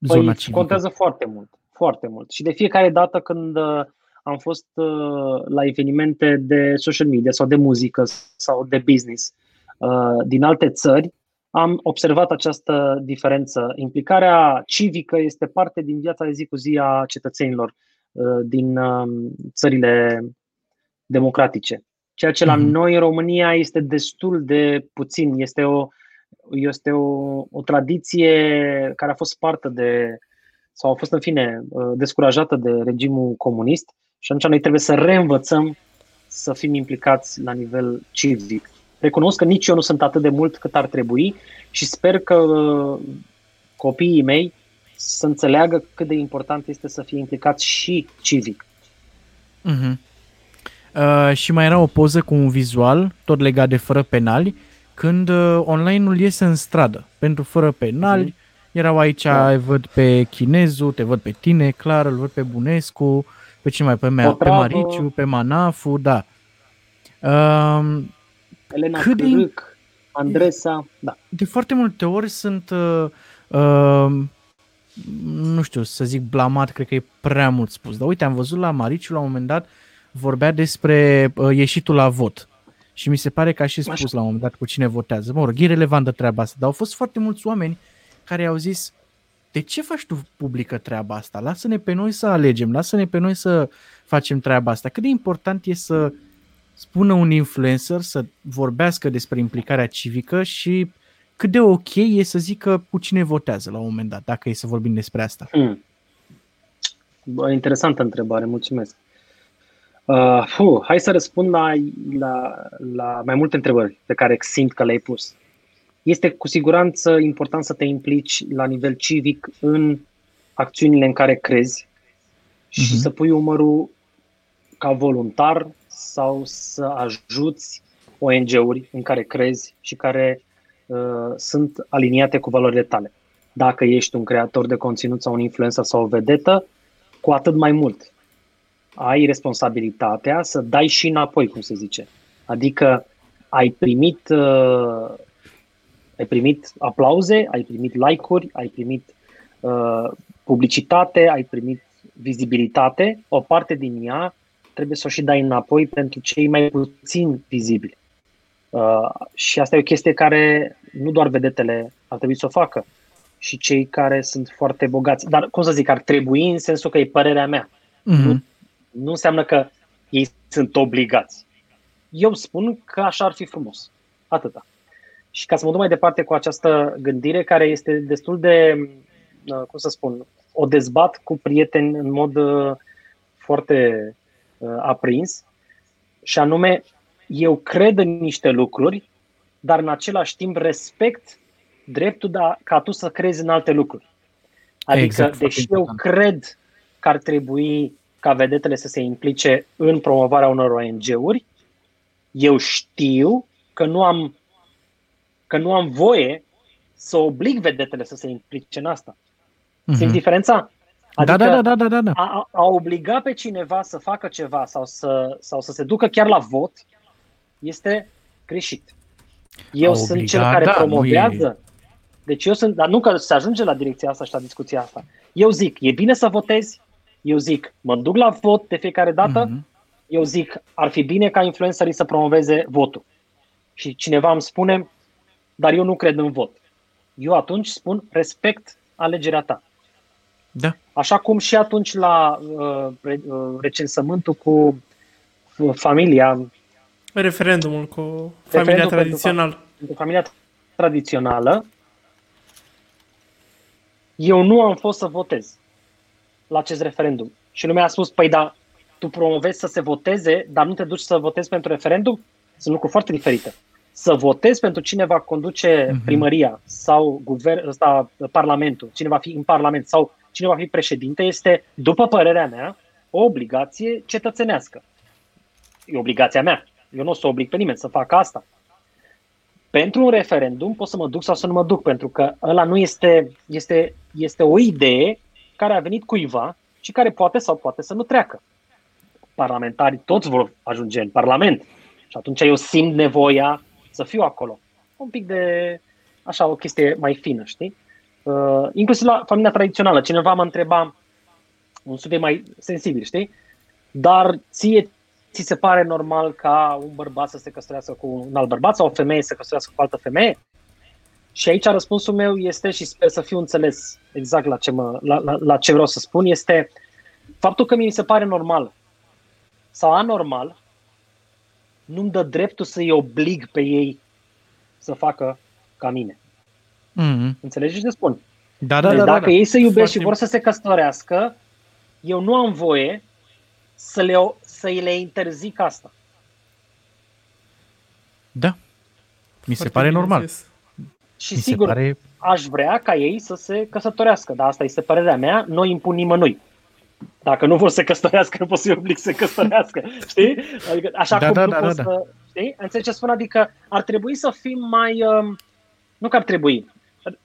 zona Păi, civică. contează foarte mult, foarte mult. Și de fiecare dată când uh, am fost uh, la evenimente de social media sau de muzică sau de business uh, din alte țări, am observat această diferență. Implicarea civică este parte din viața de zi cu zi a cetățenilor uh, din uh, țările democratice. Ceea ce la Mhm. noi în România este destul de puțin. Este o, este o, o tradiție care a fost spartă de, sau a fost în fine uh, descurajată de regimul comunist și atunci noi trebuie să reînvățăm să fim implicați la nivel civic. Recunosc că nici eu nu sunt atât de mult cât ar trebui și sper că uh, copiii mei să înțeleagă cât de important este să fie implicați și civic. Mhm. Uh, și mai era o poză cu un vizual, tot legat de fără penali, când uh, online-ul iese în stradă. Pentru fără penali, Mhm. erau aici, Da. îi văd pe Chinezu, te văd pe tine, clar, îl văd pe Bunescu, pe cine mai, pe, Mea, pe Potravă. Mariciu, pe Manafu, da. Uh, Elena Cât de- Cârâc, Andresa, da. de foarte multe ori sunt, uh, uh, nu știu, să zic blamat, cred că e prea mult spus. Dar uite, am văzut la Mariciu la un moment dat, vorbea despre uh, ieșitul la vot. Și mi se pare că a și spus Așa. la un moment dat cu cine votează. Mă rog, e relevant de treaba asta, dar au fost foarte mulți oameni care au zis de ce faci tu publică treaba asta? Lasă-ne pe noi să alegem, lasă-ne pe noi să facem treaba asta. Cât de important e să spună un influencer să vorbească despre implicarea civică și cât de ok e să zică cu cine votează la un moment dat, dacă e să vorbim despre asta. Hmm. Bă, interesantă întrebare, mulțumesc. Uh, fu, hai să răspund la, la, la mai multe întrebări pe care simt că le-ai pus. Este cu siguranță important să te implici la nivel civic în acțiunile în care crezi și Mhm. să pui umărul ca voluntar sau să ajuți ONG-uri în care crezi și care uh, sunt aliniate cu valorile tale. Dacă ești un creator de conținut sau un influencer sau o vedetă, cu atât mai mult. Ai responsabilitatea să dai și înapoi, cum se zice. Adică ai primit, uh, ai primit aplauze, ai primit like-uri, ai primit uh, publicitate, ai primit vizibilitate, o parte din ea trebuie să o și dai înapoi pentru cei mai puțin vizibili. Uh, și asta e o chestie care nu doar vedetele ar trebui să o facă, și cei care sunt foarte bogați. Dar, cum să zic, ar trebui în sensul că e părerea mea. Mm-hmm. Nu înseamnă că ei sunt obligați. Eu spun că așa ar fi frumos. Atâta. Și ca să mă duc mai departe cu această gândire, care este destul de, uh, cum să spun, o dezbat cu prieteni în mod uh, foarte uh, aprins, și anume, eu cred în niște lucruri, dar în același timp respect dreptul da, ca tu să crezi în alte lucruri. Adică, Exact, deși foarte eu important. cred că ar trebui ca vedetele să se implice în promovarea unor ONG-uri, eu știu că nu am, că nu am voie să oblig vedetele să se implice în asta. Mhm. Simți diferența? Da, da, da, da, da, da, da. a, a- a obliga pe cineva să facă ceva sau să, sau să se ducă chiar la vot este greșit. Eu A sunt obliga, cel care da, nu promovează. Deci eu sunt, dar nu că se ajunge la direcția asta și la discuția asta. Eu zic, e bine să votezi, eu zic, mă duc la vot de fiecare dată, Mhm. eu zic, ar fi bine ca influencerii să promoveze votul. Și cineva îmi spune, dar eu nu cred în vot. Eu atunci spun, respect alegerea ta. Da. Așa cum și atunci la uh, re, uh, recensământul cu uh, familia, Referendumul cu familia Referendum pentru tradițională. pentru familia tradițională, eu nu am fost să votez la acest referendum. Și lumea a spus, păi da, tu promovezi să se voteze, dar nu te duci să votezi pentru referendum? Sunt lucruri foarte diferite. Să votezi pentru cine va conduce Mhm. primăria sau guvern, ăsta, parlamentul, cine va fi în parlament sau cine va fi președinte, este, după părerea mea, o obligație cetățenească. E obligația mea. Eu nu o să oblig pe nimeni să facă asta. Pentru un referendum pot să mă duc sau să nu mă duc, pentru că ăla nu este, este, este o idee care a venit cuiva și care poate sau poate să nu treacă. Parlamentarii toți vor ajunge în Parlament și atunci eu simt nevoia să fiu acolo. Un pic de, așa, o chestie mai fină, știi? Uh, inclusiv la familia tradițională. Cineva mă întreba un subiect mai sensibil, știi? Dar ție ți se pare normal ca un bărbat să se căsătorească cu un alt bărbat sau o femeie să se căsătorească cu o altă femeie? Și aici răspunsul meu este, și sper să fiu înțeles exact la ce, mă, la, la, la ce vreau să spun, este faptul că mi se pare normal sau anormal nu-mi dă dreptul să-i oblig pe ei să facă ca mine. Mhm. Înțelegi ce spun? Da, da, deci da, da, dacă da. ei se iubesc Foarte- și vor să se căsătorească, eu nu am voie să le, să le interzic asta. Da. Mi se Foarte pare bine normal. zis. Și Mi se sigur, pare... aș vrea ca ei să se căsătorească, dar asta este părerea mea, nu impun nimănui. Dacă nu vor să se căsătorească, nu pot să-i oblig să se căsătorească. Știi? Adică, așa Da, cum da, nu da, pot da, să... Știi? Înțelegi ce spun? Adică ar trebui să fim mai... Um, nu că ar trebui,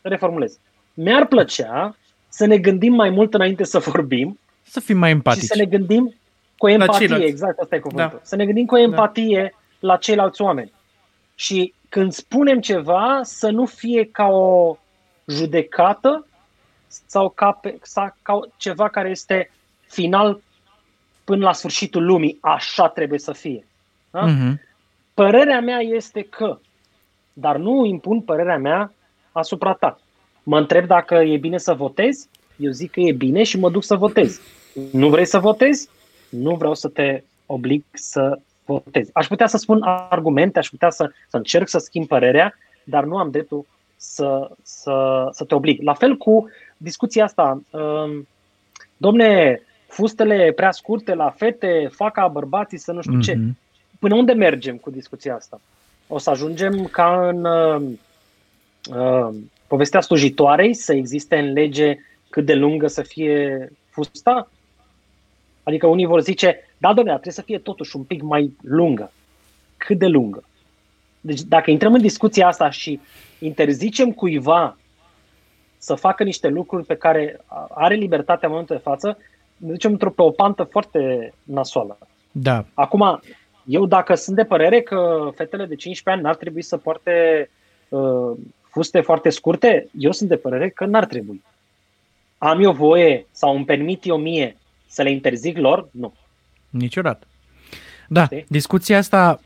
reformulez. Mi-ar plăcea să ne gândim mai mult înainte să vorbim Să fim mai și empatici. să ne gândim cu empatie, ceilalți. exact asta e cuvântul. Da. Să ne gândim cu empatie la ceilalți oameni. Și când spunem ceva, să nu fie ca o judecată sau ca, pe, sau ca ceva care este final până la sfârșitul lumii. Așa trebuie să fie. Da? Mhm. Părerea mea este că, dar nu impun părerea mea asupra ta. Mă întreb dacă e bine să votezi, eu zic că e bine și mă duc să votez. Nu vrei să votezi? Nu vreau să te oblig să votezi. Aș putea să spun argumente, aș putea să, să încerc să schimb părerea, dar nu am dreptul să, să, să te oblig. La fel cu discuția asta. Um, domne, fustele prea scurte la fete fac ca bărbații să nu știu ce Mhm. până unde mergem cu discuția asta? O să ajungem ca în uh, uh, povestea slujitoarei să existe în lege cât de lungă să fie fusta? Adică unii vor zice, da, domnule, trebuie să fie totuși un pic mai lungă. Cât de lungă? Deci dacă intrăm în discuția asta și interzicem cuiva să facă niște lucruri pe care are libertatea în momentul de față, ne ducem într-o pe o pantă foarte nasoală. Da. Acum, eu dacă sunt de părere că fetele de 15 ani n-ar trebui să poarte uh, fuste foarte scurte, eu sunt de părere că n-ar trebui. Am eu voie sau îmi permit eu mie să le interzic lor? Nu. Niciodată. Da, Știi? discuția asta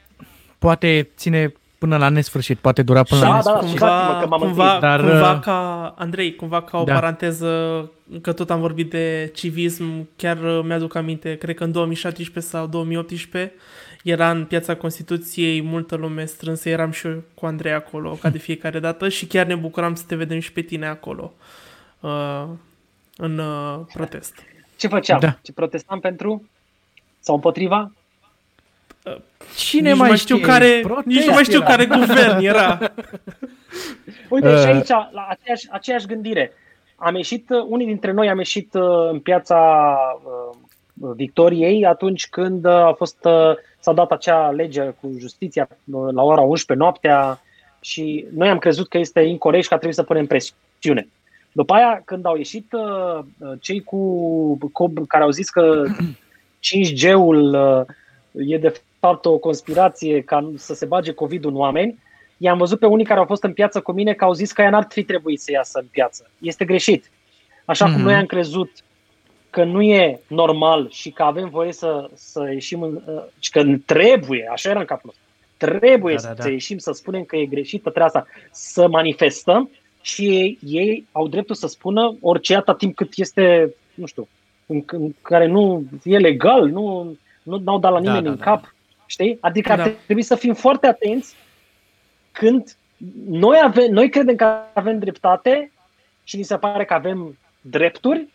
poate ține până la nesfârșit, poate dura până Da, la da, nesfârșit. scuzați-mă cumva, că m-am cumva, întins. Dar, cumva uh, ca, Andrei, cumva ca o Da. paranteză, că tot am vorbit de civism, chiar uh, mi-aduc aminte, cred că în 2017 sau 2018 era în piața Constituției multă lume strânsă, eram și eu cu Andrei acolo, ca de fiecare dată, și chiar ne bucuram să te vedem și pe tine acolo, uh, în uh, protest. Ce făceam? Da. Ce protestam pentru? Sau împotriva? Cine nici mai mai știu știe? care, Protest nici nu mai știu era. care guvern era. Uite, uh... și aici, la aceeași, aceeași gândire. Am ieșit, unii dintre noi am ieșit în piața Victoriei atunci când a fost, s-a dat acea lege cu justiția la ora 11 noaptea și noi am crezut că este incorrect și că trebuie să punem presiune. După aia, când au ieșit cei cu, care au zis că 5G-ul e de fapt o conspirație ca să se bage COVID în oameni, i-am văzut pe unii care au fost în piață cu mine că au zis că ea n-ar fi trebuit să iasă în piață. Este greșit. Așa mm-hmm. cum mhm. noi am crezut că nu e normal și că avem voie să, să ieșim, în, uh, și că trebuie, așa era în capul nostru, trebuie da, da, da. să ieșim să spunem că e greșită treaba asta, să manifestăm și ei, ei au dreptul să spună orice atât timp cât este, nu știu, în, în care nu e legal, nu, nu dau dat la da, nimeni da, da, în cap, da. știi? Adică da. ar trebui să fim foarte atenți când noi, avem, noi credem că avem dreptate și ni se pare că avem drepturi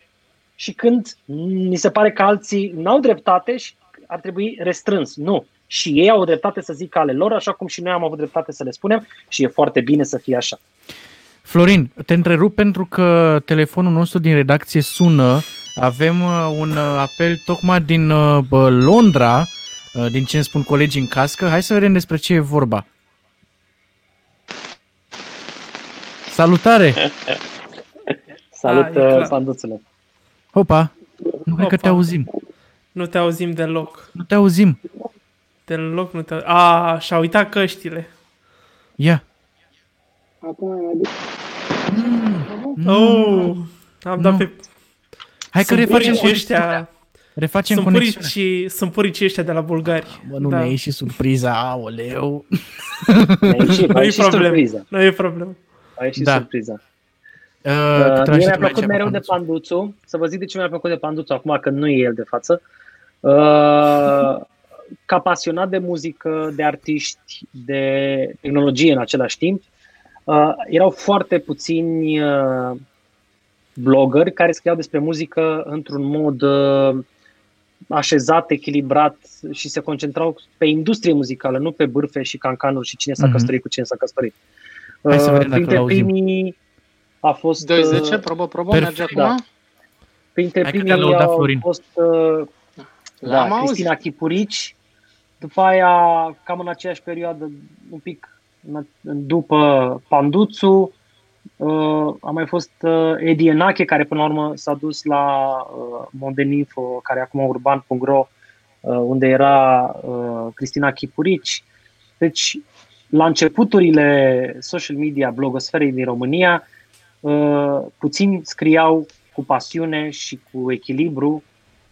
și când ni se pare că alții nu au dreptate și ar trebui restrâns. Nu. Și ei au dreptate să zică ale lor, așa cum și noi am avut dreptate să le spunem și e foarte bine să fie așa. Florin, te întrerup pentru că telefonul nostru din redacție sună. Avem uh, un uh, apel tocmai din uh, Londra, din ce îmi spun colegii în cască. Hai să vedem despre ce e vorba. Salutare! Salut, ah, panduțele! Hopa! Nu cred că te auzim. Nu te auzim deloc. Nu te auzim. Deloc nu te auzim. A, și-a uitat căștile. Ia. Acum mm. Oh, am dat pe... Hai că refacem și ăștia. Refacem sunt conexiunea. Și, sunt puricii ăștia de la bulgari. Bă, nu da. ne și surpriza, aoleu. Ne ieși, nu e problemă. Nu e problemă. A ieșit da. surpriza. Uh, uh, mie mi-a plăcut mereu de Panduțu. Să vă zic de ce mi-a plăcut de Panduțu acum, că nu e el de față. Uh, ca pasionat de muzică, de artiști, de tehnologie în același timp, uh, erau foarte puțini uh, blogări care scriau despre muzică într-un mod uh, așezat, echilibrat și se concentrau pe industrie muzicală, nu pe bârfe și cancanuri și cine s-a mm-hmm. căsătorit cu cine s-a căsătorit. Hai să vedem dacă primii a fost... 2-10, uh, probă, probă, merge acum? Da. Printre Hai primii au Florin. fost uh, da, Cristina Chipurici, după aia, cam în aceeași perioadă, un pic după Panduțu, uh, a mai fost uh, Edi Enache, care până la urmă s-a dus la uh, Mondeninfo, care acum urban.ro, uh, unde era uh, Cristina Chipurici. Deci, la începuturile social media, blogosferei din România, uh, puțini scriau cu pasiune și cu echilibru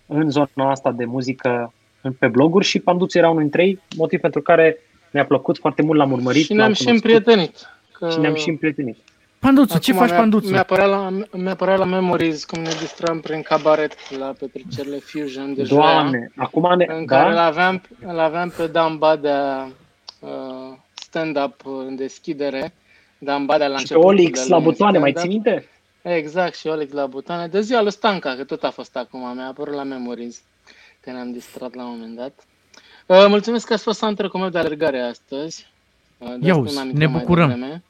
în zona asta de muzică pe bloguri și Panduț era unul dintre ei, motiv pentru care mi-a plăcut foarte mult, l-am urmărit. Și ne-am și împrietenit. Că... Și ne-am și împrietenit. Panduțu, ce faci, Panduțu? Mi-a apărat, la, mi-a apărat la Memories cum ne distram prin cabaret la petrecerile Fusion de Doamne, joia, acum ne... În da? care l-aveam, l-aveam pe Dan Badea uh, stand-up în deschidere. Dan Badea la și început. Olix la butoane, mai ții minte? Exact, și Olix la butoane. De ziua lui Stanca, că tot a fost acum, mi-a apărut la Memories, că ne-am distrat la un moment dat. Uh, mulțumesc că ați fost antrenul meu de alergare astăzi. Uh, Iau, ne bucurăm. Mai,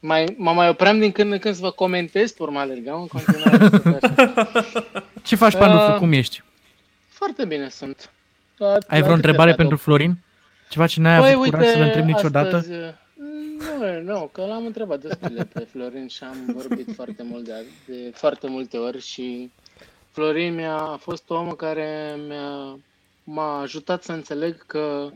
mai, mă mai opream din când în când să vă comentez pe urma alergam în continuare. Ce faci, Pandufu? Uh, Cum ești? Foarte bine sunt. Ai vreo întrebare pentru Florin? Ceva ce n-ai păi, avut uite, curaj să-l întreb niciodată? Astăzi, nu, nu, că l-am întrebat destule pe Florin și am vorbit foarte mult de, de foarte multe ori și Florin mi-a a fost omul care mi-a, m-a ajutat să înțeleg că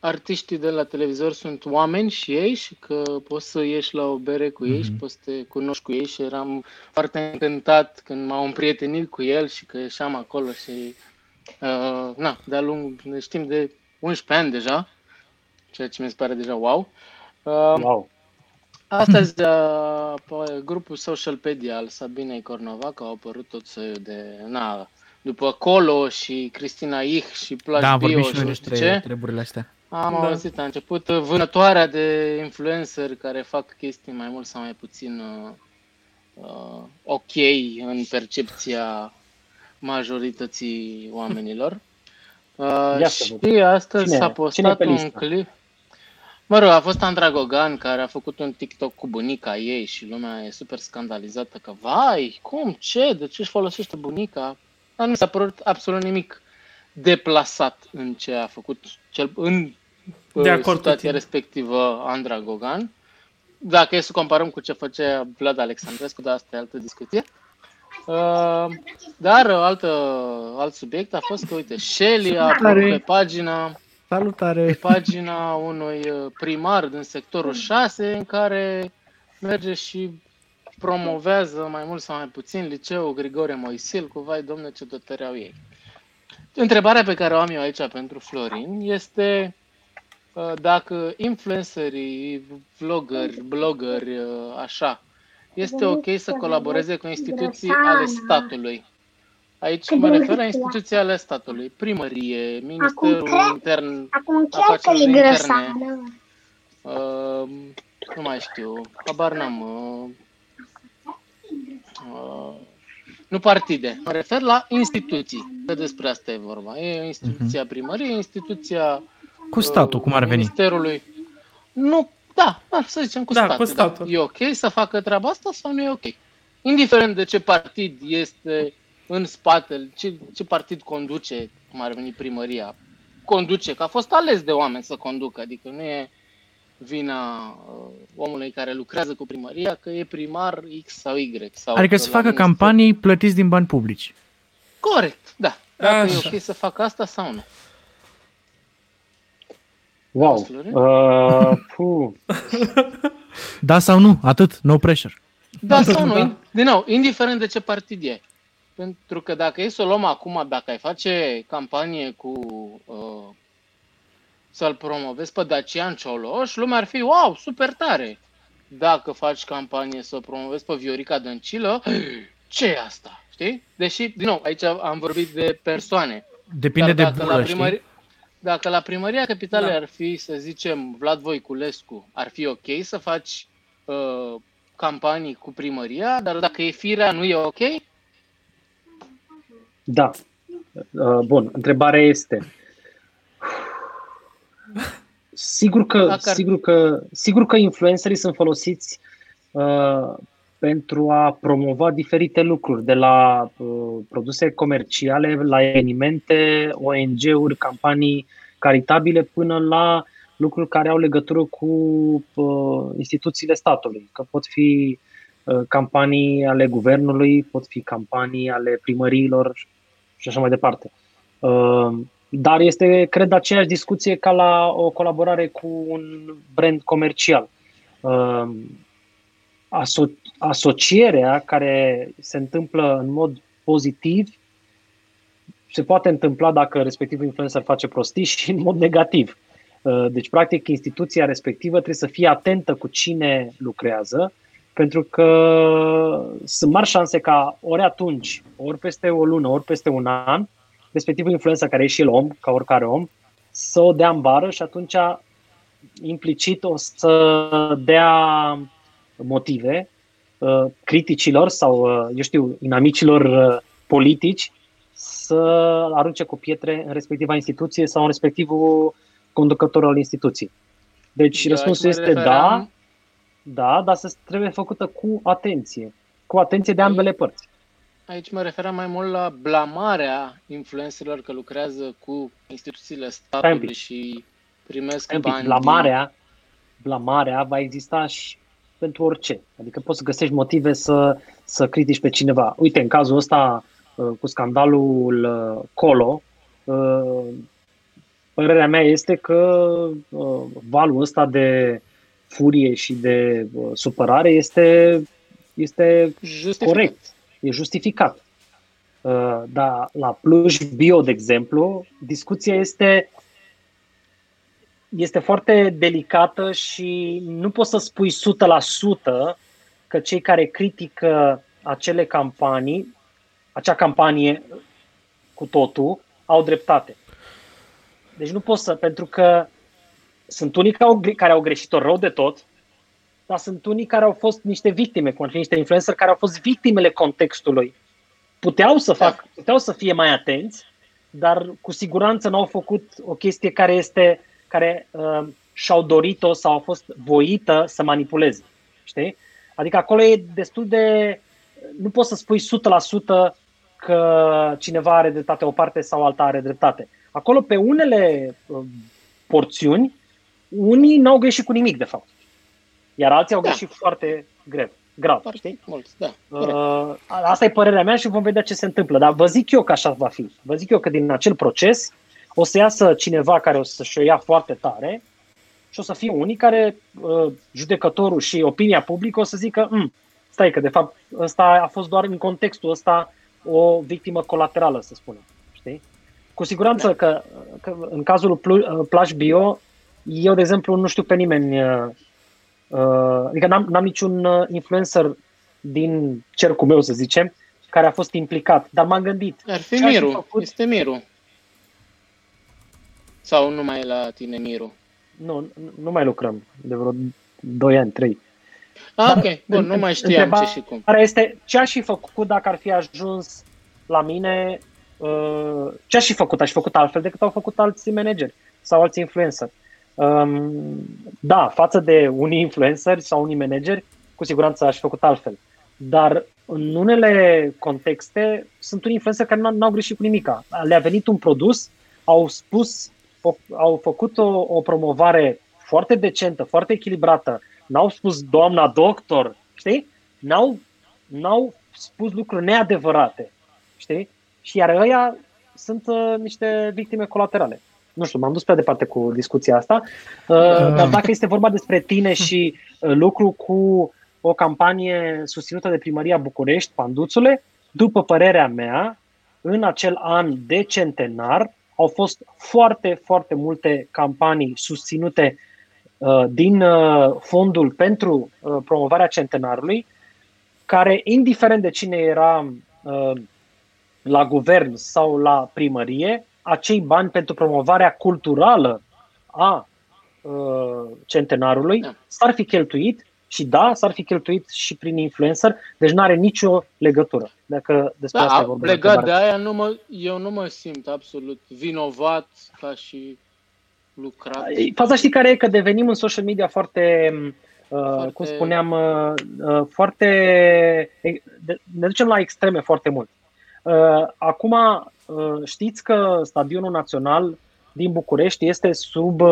artiștii de la televizor sunt oameni și ei și că poți să ieși la o bere cu ei mm-hmm. și mhm. poți să te cunoști cu ei și eram foarte încântat când m-am împrietenit cu el și că ieșeam acolo și uh, na, de-a lung, ne știm de 11 ani deja, ceea ce mi se pare deja wow. Uh, wow. Astăzi, uh, pe grupul Socialpedia al Sabinei Cornovac au apărut tot soiul de... Na, după Colo și Cristina Ich și Plaj da, Bioș și nu știu ce. treburile astea. Am da. auzit, a început vânătoarea de influencer care fac chestii mai mult sau mai puțin uh, uh, ok în percepția majorității oamenilor. Uh, și astăzi Cine? s-a postat un clip. Mă rog, a fost Andra Gogan care a făcut un TikTok cu bunica ei și lumea e super scandalizată că, vai, cum, ce, de ce își folosește bunica? Dar nu mi s-a părut absolut nimic deplasat în ce a făcut cel, în De uh, acord cu situația tine. respectivă Andra Gogan. Dacă e să comparăm cu ce făcea Vlad Alexandrescu, dar asta e altă discuție. Uh, dar altă, alt subiect a fost că, uite, Shelly a apărut Salutare! pe pagina Salutare! pe pagina unui uh, primar din sectorul 6 în care merge și promovează mai mult sau mai puțin liceul Grigore Moisil cu vai domne ce dotări au ei. Întrebarea pe care o am eu aici pentru Florin este uh, dacă influencerii, vloggeri, blogări, uh, așa, este ok să colaboreze cu instituții ale statului. Aici mă refer la instituții ale statului, primărie, Ministerul cred- Intern, Acum chiar că Afacerile e interne. grăsană. Uh, nu mai știu, habar n-am. Uh, uh, nu partide. Mă refer la instituții. Că despre asta e vorba. E instituția primăriei, instituția Cu statul, cum ar uh, veni? Ministerului. Nu, da, da, să zicem cu Da, statul. cu statul. Da. E ok să facă treaba asta sau nu e ok? Indiferent de ce partid este în spatele, ce, ce partid conduce, cum ar veni primăria, conduce, că a fost ales de oameni să conducă, adică nu e vina uh, omului care lucrează cu primăria că e primar X sau Y. Sau Adică că să la facă minister- campanii plătiți din bani publici. Corect, da. Dacă Așa. e ok să facă asta sau nu. Wow. Florin? Uh, puh. Da sau nu? Atât, no pressure. Da sau nu? Da. Din nou, indiferent de ce partid e. Pentru că dacă e să o luăm acum, dacă ai face campanie cu uh, să-l promovezi pe Dacian Cioloș, lumea ar fi, wow, super tare. Dacă faci campanie să o promovezi pe Viorica Dăncilă, ce e asta? Știi? Deși, din nou, aici am vorbit de persoane. Depinde de Dar dacă, la bură, primări... știi? dacă la primăria capitalei Da. ar fi, să zicem, Vlad Voiculescu, ar fi ok să faci uh, campanii cu primăria, dar dacă e firea, nu e ok? Da. Uh, Bun, întrebarea este. Sigur că, Dacă ar- sigur că, sigur că influencerii sunt folosiți uh, pentru a promova diferite lucruri, de la uh, produse comerciale, la evenimente, ONG-uri, campanii caritabile, până la lucruri care au legătură cu uh, instituțiile statului. Că pot fi uh, campanii ale guvernului, pot fi campanii ale primăriilor și așa mai departe. Uh, Dar este, cred, aceeași discuție ca la o colaborare cu un brand comercial. Uh, Aso- asocierea care se întâmplă în mod pozitiv se poate întâmpla dacă respectivul influencer face prostii și în mod negativ. Uh, Deci, practic, instituția respectivă trebuie să fie atentă cu cine lucrează, pentru că sunt mari șanse ca ori atunci, ori peste o lună, ori peste un an, respectivul influencer care e și el om, ca oricare om, să o dea în bară și atunci implicit o să dea motive uh, criticilor sau, uh, eu știu, inamicilor uh, politici să arunce cu pietre în respectiva instituție sau în respectivul conducător al instituției. Deci Eu răspunsul aici mă este da, refeream- da, dar să trebuie făcută cu atenție. Cu atenție de ambele părți. Aici mă referam mai mult la blamarea influencerilor că lucrează cu instituțiile un statului pic. și primesc Stai un pic, bani blamarea, blamarea va exista și pentru orice. Adică poți să găsești motive să, să critici pe cineva. Uite, în cazul ăsta uh, cu scandalul uh, Colo, uh, părerea mea este că uh, valul ăsta de furie și de uh, supărare este, este din justificat. corect, e justificat. Uh, Dar la Pluj Bio, de exemplu, discuția este este foarte delicată și nu poți să spui 100% că cei care critică acele campanii, acea campanie cu totul, au dreptate. Deci nu poți să, pentru că sunt unii care au, care au greșit-o rău de tot, dar sunt unii care au fost niște victime, cum ar fi niște influencer care au fost victimele contextului. Puteau să fac, puteau să fie mai atenți, dar cu siguranță n-au făcut o chestie care este care uh, și-au dorit-o sau a fost voită să manipuleze. Știi? Adică acolo e destul de... Nu poți să spui 100% că cineva are dreptate o parte sau alta are dreptate. Acolo, pe unele uh, porțiuni, unii n-au greșit cu nimic, de fapt. Iar alții au Da. greșit foarte grev, grav. Foarte Știi? mulți, da. corect. Uh, asta e părerea mea și vom vedea ce se întâmplă. Dar vă zic eu că așa va fi. Vă zic eu că din acel proces o să iasă cineva care o să-și o ia foarte tare și o să fie unii care, uh, judecătorul și opinia publică o să zică "Mm, stai că de fapt ăsta a fost doar în contextul ăsta o victimă colaterală, să spunem. Știi? Cu siguranță Da. că, că în cazul Plu- uh, Plaj Bio, eu, de exemplu, nu știu pe nimeni uh, Uh, adică n-am, n-am niciun uh, influencer din cercul meu, să zicem, care a fost implicat. Dar m-am gândit, Ar fi ce aș fi Miru, făcut? este Miru. Sau nu mai e la tine Miru? nu, nu mai lucrăm de vreo 2 ani, 3. Ah, Dar ok, bun, în- nu mai în- știam întreba- ce și cum. Care este, ce aș fi făcut dacă ar fi ajuns la mine, uh, ce aș fi făcut? Aș fi făcut altfel decât au făcut alți manageri sau alți influenceri. Um, da, față de unii influenceri sau unii manageri, cu siguranță aș fi făcut altfel. Dar în unele contexte sunt unii influenceri care n- n-au greșit cu nimica. Le-a venit un produs, au spus, o, au făcut o, o promovare foarte decentă, foarte echilibrată, n-au spus doamna doctor, știi? N-au, n-au spus lucruri neadevărate, știi? Și iar ăia sunt uh, niște victime colaterale. Nu știu, m-am dus prea departe cu discuția asta, uh, dar dacă este vorba despre tine și uh, lucru cu o campanie susținută de Primăria București, Panduțule, după părerea mea, în acel an de centenar au fost foarte, foarte multe campanii susținute uh, din uh, fondul pentru uh, promovarea centenarului, care, indiferent de cine era uh, la guvern sau la primărie, acei bani pentru promovarea culturală a uh, centenarului Da. s-ar fi cheltuit și da, s-ar fi cheltuit și prin influencer, deci nu are nicio legătură. Dacă despre asta e Da, vorba. legat de întrebarea. aia, nu mă, eu nu mă simt absolut vinovat ca și lucrat. Faza știi care e? Că devenim în social media foarte, uh, Foarte- cum spuneam, uh, uh, foarte... de- ne ducem la extreme foarte mult. Uh, acum, uh, știți că Stadionul Național din București este sub uh,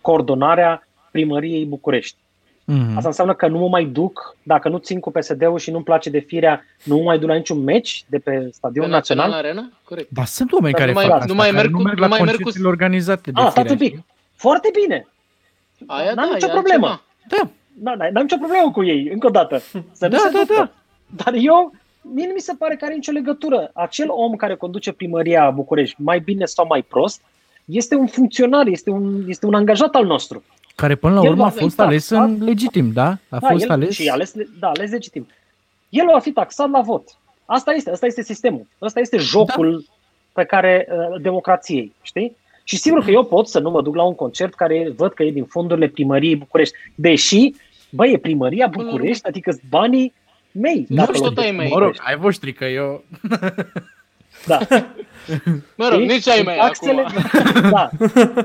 coordonarea primăriei București. Mhm. Asta înseamnă că nu mă mai duc, dacă nu țin cu PSD-ul și nu-mi place de firea, nu mă mai duc la niciun meci de pe Pe Stadionul Național Național. Arena? Corect. Dar sunt oameni Dar care nu mai- fac nu asta, mai care merg nu cu- merg nu la mai merg cu- concertele organizate de Ah, stați un firea, pic. Foarte bine. Aia N-am da, nicio e problemă. altceva. Da, Da, da, n-am nicio problemă cu ei, încă o dată. Să nu Da, se da, ducă. da. Dar eu, mie nu mi se pare că are nicio legătură. Acel om care conduce primăria București, mai bine sau mai prost, este un funcționar, este un, este un angajat al nostru. care până la El urmă a va fi fost ales taxat. în legitim, da? A da, fost el, ales. Și ales, da, ales legitim. El va fi taxat la vot. Asta este, asta este sistemul. Asta este jocul da. pe care uh, democrației, știi? Și sigur că eu pot să nu mă duc la un concert care văd că e din fondurile primăriei București. Deși, bă, e primăria Până la București, adică sunt banii mei. Nu, dacă tot locuiesc ai în mei. Mă rog, București. ai voștri că eu... Da. Mă rog, Știi? nici ai Din mei taxele, acum. Da,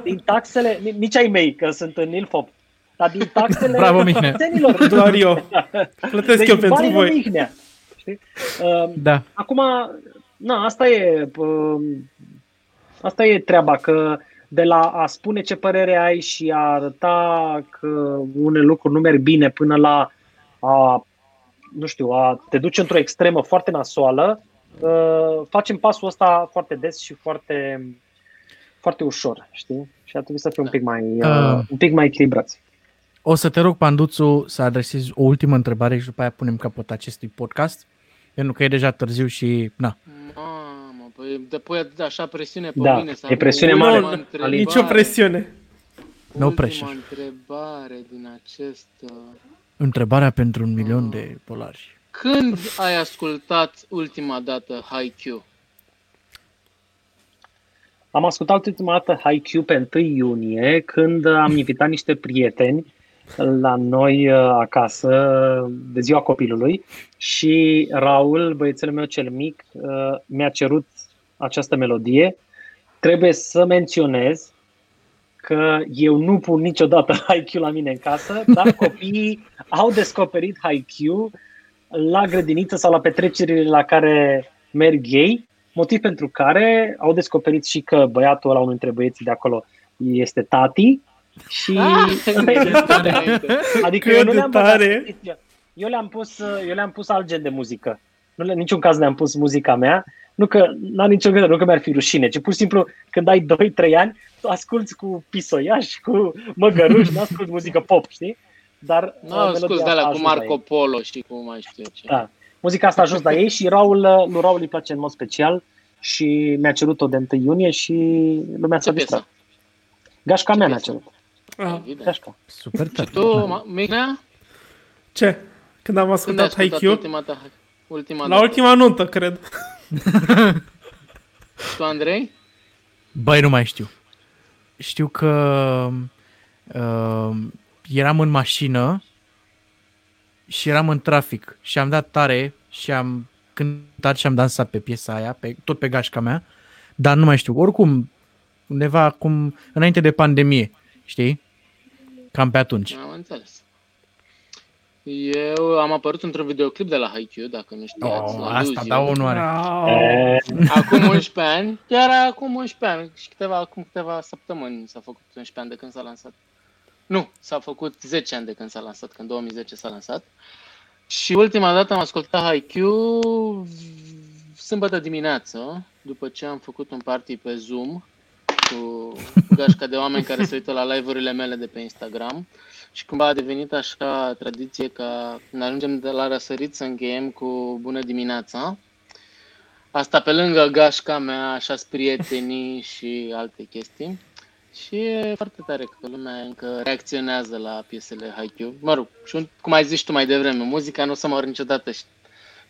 din taxele, ni- nici ai mei, că sunt în Ilfop, dar din taxele Bravo, Mihnea. cetățenilor. Doar eu. Plătesc Deci eu pentru banii lui voi. Mihnea. Știi? Uh, Da. Acum, na, asta e, um, asta e treaba, că de la a spune ce părere ai și a arăta că unele lucruri nu merg bine până la a, nu știu, a te duce într-o extremă foarte nasoală, uh, facem pasul ăsta foarte des și foarte, foarte ușor, știi? Și ar trebui să fim un pic mai, uh, Uh. un pic mai echilibrați. O să te rog, Panduțu, să adresezi o ultimă întrebare și după aia punem capăt acestui podcast, pentru că e deja târziu și, na, Mamă, păi depui așa presiune pe Da, mine. să e am presiune ultima mare, întrebare. Alin. Nicio presiune. No Ultima pressure. întrebare din acest... uh, întrebarea pentru un milion de dolari. Când ai ascultat ultima dată Haikyuu? Am ascultat ultima dată Haikyuu pe 1 iunie, când am invitat niște prieteni la noi uh, acasă de ziua copilului și Raul, băiețelul meu cel mic, uh, mi-a cerut această melodie. Trebuie să menționez că eu nu pun niciodată IQ la mine în casă, dar copiii au descoperit IQ la grădiniță sau la petrecerile la care merg ei, motiv pentru care au descoperit și că băiatul ăla, unul dintre băieții de acolo, este tati și... adică eu nu le-am tare. eu le-am pus, eu le-am pus alt gen de muzică. Nu le, în niciun caz le-am pus muzica mea. Nu că n-am nicio gândă, nu că mi-ar fi rușine, ci pur și simplu când ai 2-3 ani, tu asculti cu pisoiași, cu măgăruși, nu asculti muzică pop, știi? Dar Nu, ascult de alea cu Marco Polo și cu mai știu eu ce. Da. Muzica asta a ajuns la ei și Raul, lui Raul îi place în mod special și mi-a cerut-o de 1 iunie și lumea s-a Ce piesă? distrat. Gașca mea mi-a cerut. Ah, Evident. Gașca. Super tare. Tu, ma- Mignea? ce? Când am Când ai ascultat ascultat IQ? ultima ta? Ultima La dată? ultima nuntă, cred. Tu, Andrei? Băi, nu mai știu. Știu că uh, eram în mașină și eram în trafic și am dat tare și am cântat și am dansat pe piesa aia, pe, tot pe gașca mea, dar nu mai știu. Oricum, undeva acum, înainte de pandemie, știi? Cam pe atunci. Am înțeles. Eu am apărut într-un videoclip de la Haikyuu, dacă nu știați. Oh, la asta Lose da You. onoare. Au. E, Acum 11 ani, chiar acum 11 ani și câteva, acum câteva săptămâni s-a făcut 11 ani de când s-a lansat. Nu, s-a făcut 10 ani de când s-a lansat, când 2010 s-a lansat. Și ultima dată am ascultat Haikyuu sâmbătă dimineață, după ce am făcut un party pe Zoom cu gașca de oameni care se uită la live-urile mele de pe Instagram și cumva a devenit așa tradiție ca când ajungem de la răsărit să încheiem cu bună dimineața. Asta pe lângă gașca mea, așa prietenii și alte chestii. Și e foarte tare că lumea încă reacționează la piesele Haikyuu. Mă rog, și un- cum ai zis tu mai devreme, muzica nu o să moară niciodată și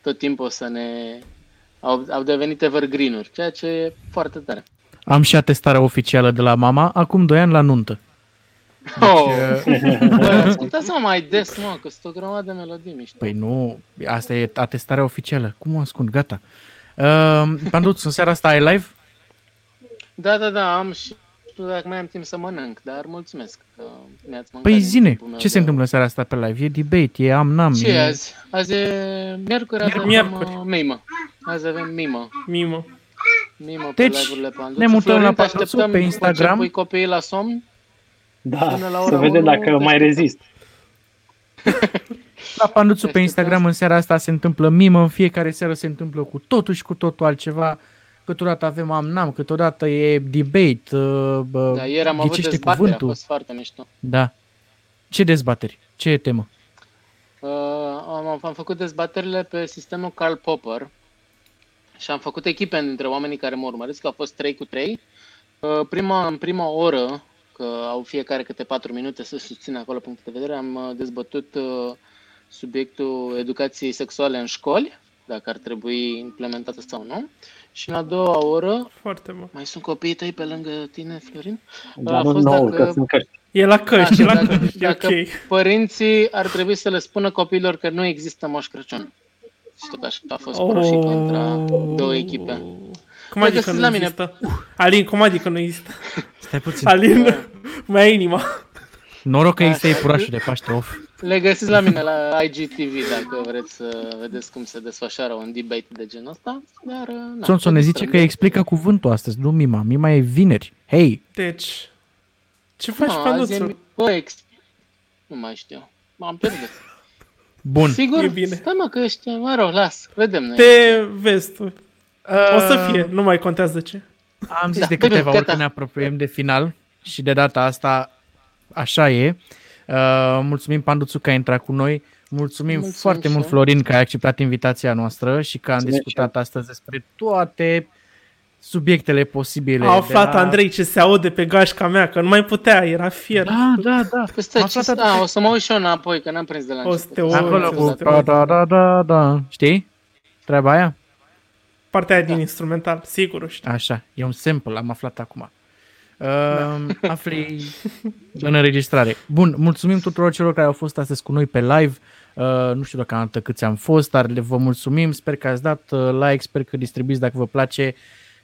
tot timpul o să ne... Au, au devenit evergreen-uri, ceea ce e foarte tare. Am și atestarea oficială de la mama, acum 2 ani la nuntă. Oh, Uh, bă, ascultați-mă mai des, mă, că sunt o grămadă de melodii mișto. Păi nu, asta e atestarea oficială. Cum o ascund? Gata. Uh, Panduț, în seara asta ai live? Da, da, da, am și nu știu dacă mai am timp să mănânc, dar mulțumesc că mi-ați mâncat Păi din zine, timpul meu ce se de- întâmplă în seara asta pe live? E debate, e am-nam. Ce e... e azi? Azi e miercuri, azi avem Miercuri. uh, mimă. Azi avem mimă. Mimă. Mimă Deci, pe live-urile Panduțu. ne mutăm Florin, la te Panduțu așteptăm pe după Instagram. Ce pui copiii la somn? Da, Până la să ora vedem 1 dacă te mai aștept. rezist. La Panduțu pe Este Instagram în seara asta se întâmplă mimă, în fiecare seară se întâmplă cu totul și cu totul altceva. Câteodată avem am-nam, câteodată e debate, uh, bă, Da, ieri am avut ghicește dezbatere, a cuvântul. fost foarte mișto. Da. Ce dezbateri? Ce e temă? Uh, am, am făcut dezbaterile pe sistemul Karl Popper și am făcut echipe dintre oamenii care mă urmăresc, că au fost 3 cu 3. Uh, prima, în prima oră, că au fiecare câte 4 minute să susțină acolo punctul de vedere, am uh, dezbătut uh, subiectul educației sexuale în școli, dacă ar trebui implementată sau nu. Și în a doua oră, Foarte bun. mai sunt copiii tăi pe lângă tine, Florin? Dar A nu fost nouă, dacă- că sunt căști. E la căști, e la Dacă, căști, e dacă ok. părinții ar trebui să le spună copiilor că nu există Moș Crăciun. Și tot așa a fost pro și contra două echipe. Cum Păi adică găsiți nu la mine. există? Alin, cum adică nu există? Stai puțin. Alin, mai ai inima. Noroc că Așa. există iepurașul de Paște off. Le găsiți la mine la IGTV dacă vreți să vedeți cum se desfășoară un debate de genul ăsta. Dar, na, Sonson ne se zice că distrăgă. explică cuvântul astăzi, nu Mima. Mima e vineri. Hei, Deci, ce faci, Nu, azi Panuțu? e- Bă, ex... Nu mai știu. M-am pierdut. bun. Sigur? E bine. Stai mă că ești... Mă rog, las. Vedem noi. Te vezi tu. O să Uh, fie, nu mai contează ce. Am zis Da, de bine, câteva ori gata. că ne apropiem de final și de data asta așa e. Uh, mulțumim Panduțu că ai intrat cu noi. Mulțumim Mulțumim foarte și mult eu. Florin că ai acceptat invitația noastră și că am Mulțumesc discutat astăzi despre toate subiectele posibile. A de aflat la... Andrei ce se aude pe gașca mea, că nu mai putea, era fier. Da, da, da. Păi stai, Am ce... aflat A, o să mă uit și eu înapoi, că n-am prins de la O să te început. uiți. Acolo ce cu să da, da, da, da, da. Știi? Treaba aia? Partea aia din instrumental, sigur o știu. Așa, e un sample, am aflat acum. Uh, afli în înregistrare. Bun, mulțumim tuturor celor care au fost astăzi cu noi pe live. Uh, nu știu dacă câți am fost, dar le vă mulțumim. Sper că ați dat uh, like, sper că distribuiți dacă vă place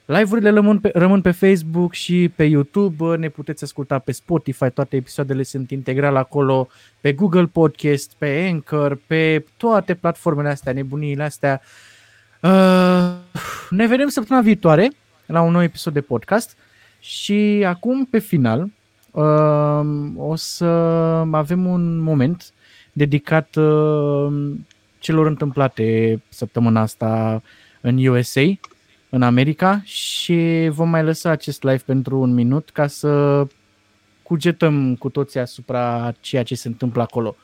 Live-urile rămân pe, rămân pe Facebook și pe YouTube, ne puteți asculta pe Spotify, toate episoadele sunt integral acolo, pe Google Podcast, pe Anchor, pe toate platformele astea, nebuniile astea. Uh, ne vedem săptămâna viitoare la un nou episod de podcast și acum, pe final, uh, o să avem un moment dedicat uh, celor întâmplate săptămâna asta în USA, în America și vom mai lăsa acest live pentru un minut ca să cugetăm cu toții asupra ceea ce se întâmplă acolo.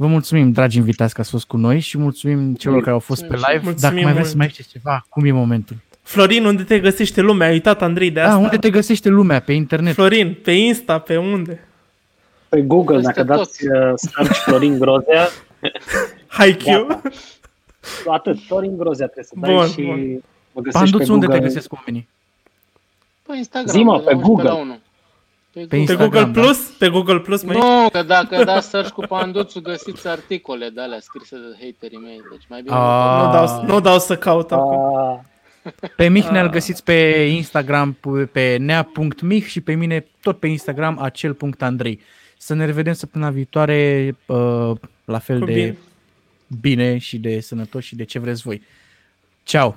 Vă mulțumim, dragi invitați, că ați fost cu noi și mulțumim celor care au fost pe live. Mulțumim Dacă mai vreți mult. să mai știți ceva, cum e momentul? Florin, unde te găsește lumea? Ai uitat, Andrei, de Da, asta. unde te găsește lumea? Pe internet. Florin, pe Insta, pe unde? Pe Google, Peste dacă tot. dați uh, search Florin Grozea, HiQ. Gata. atât, Florin Grozea trebuie să dai Bun, și bun. mă găsești Panduț, pe unde te Google. găsesc oamenii? Pe Instagram. Zi, mă, de la pe 11 Google. La 1. Pe, Pe Pe Instagram, Google da. Plus? Pe Google Plus, mai Nu, că dacă dați search cu Panduțu, găsiți articole de alea scrise de haterii mei. Deci mai bine. A. nu dau, nu dau să caut acum. Ah, Pe Mihnea îl găsiți pe Instagram pe- pe nea.mih și pe mine tot pe Instagram acel.andrei. Să ne revedem săptămâna viitoare uh, la fel Cu de bine. bine și de sănătos și de ce vreți voi. Ciao!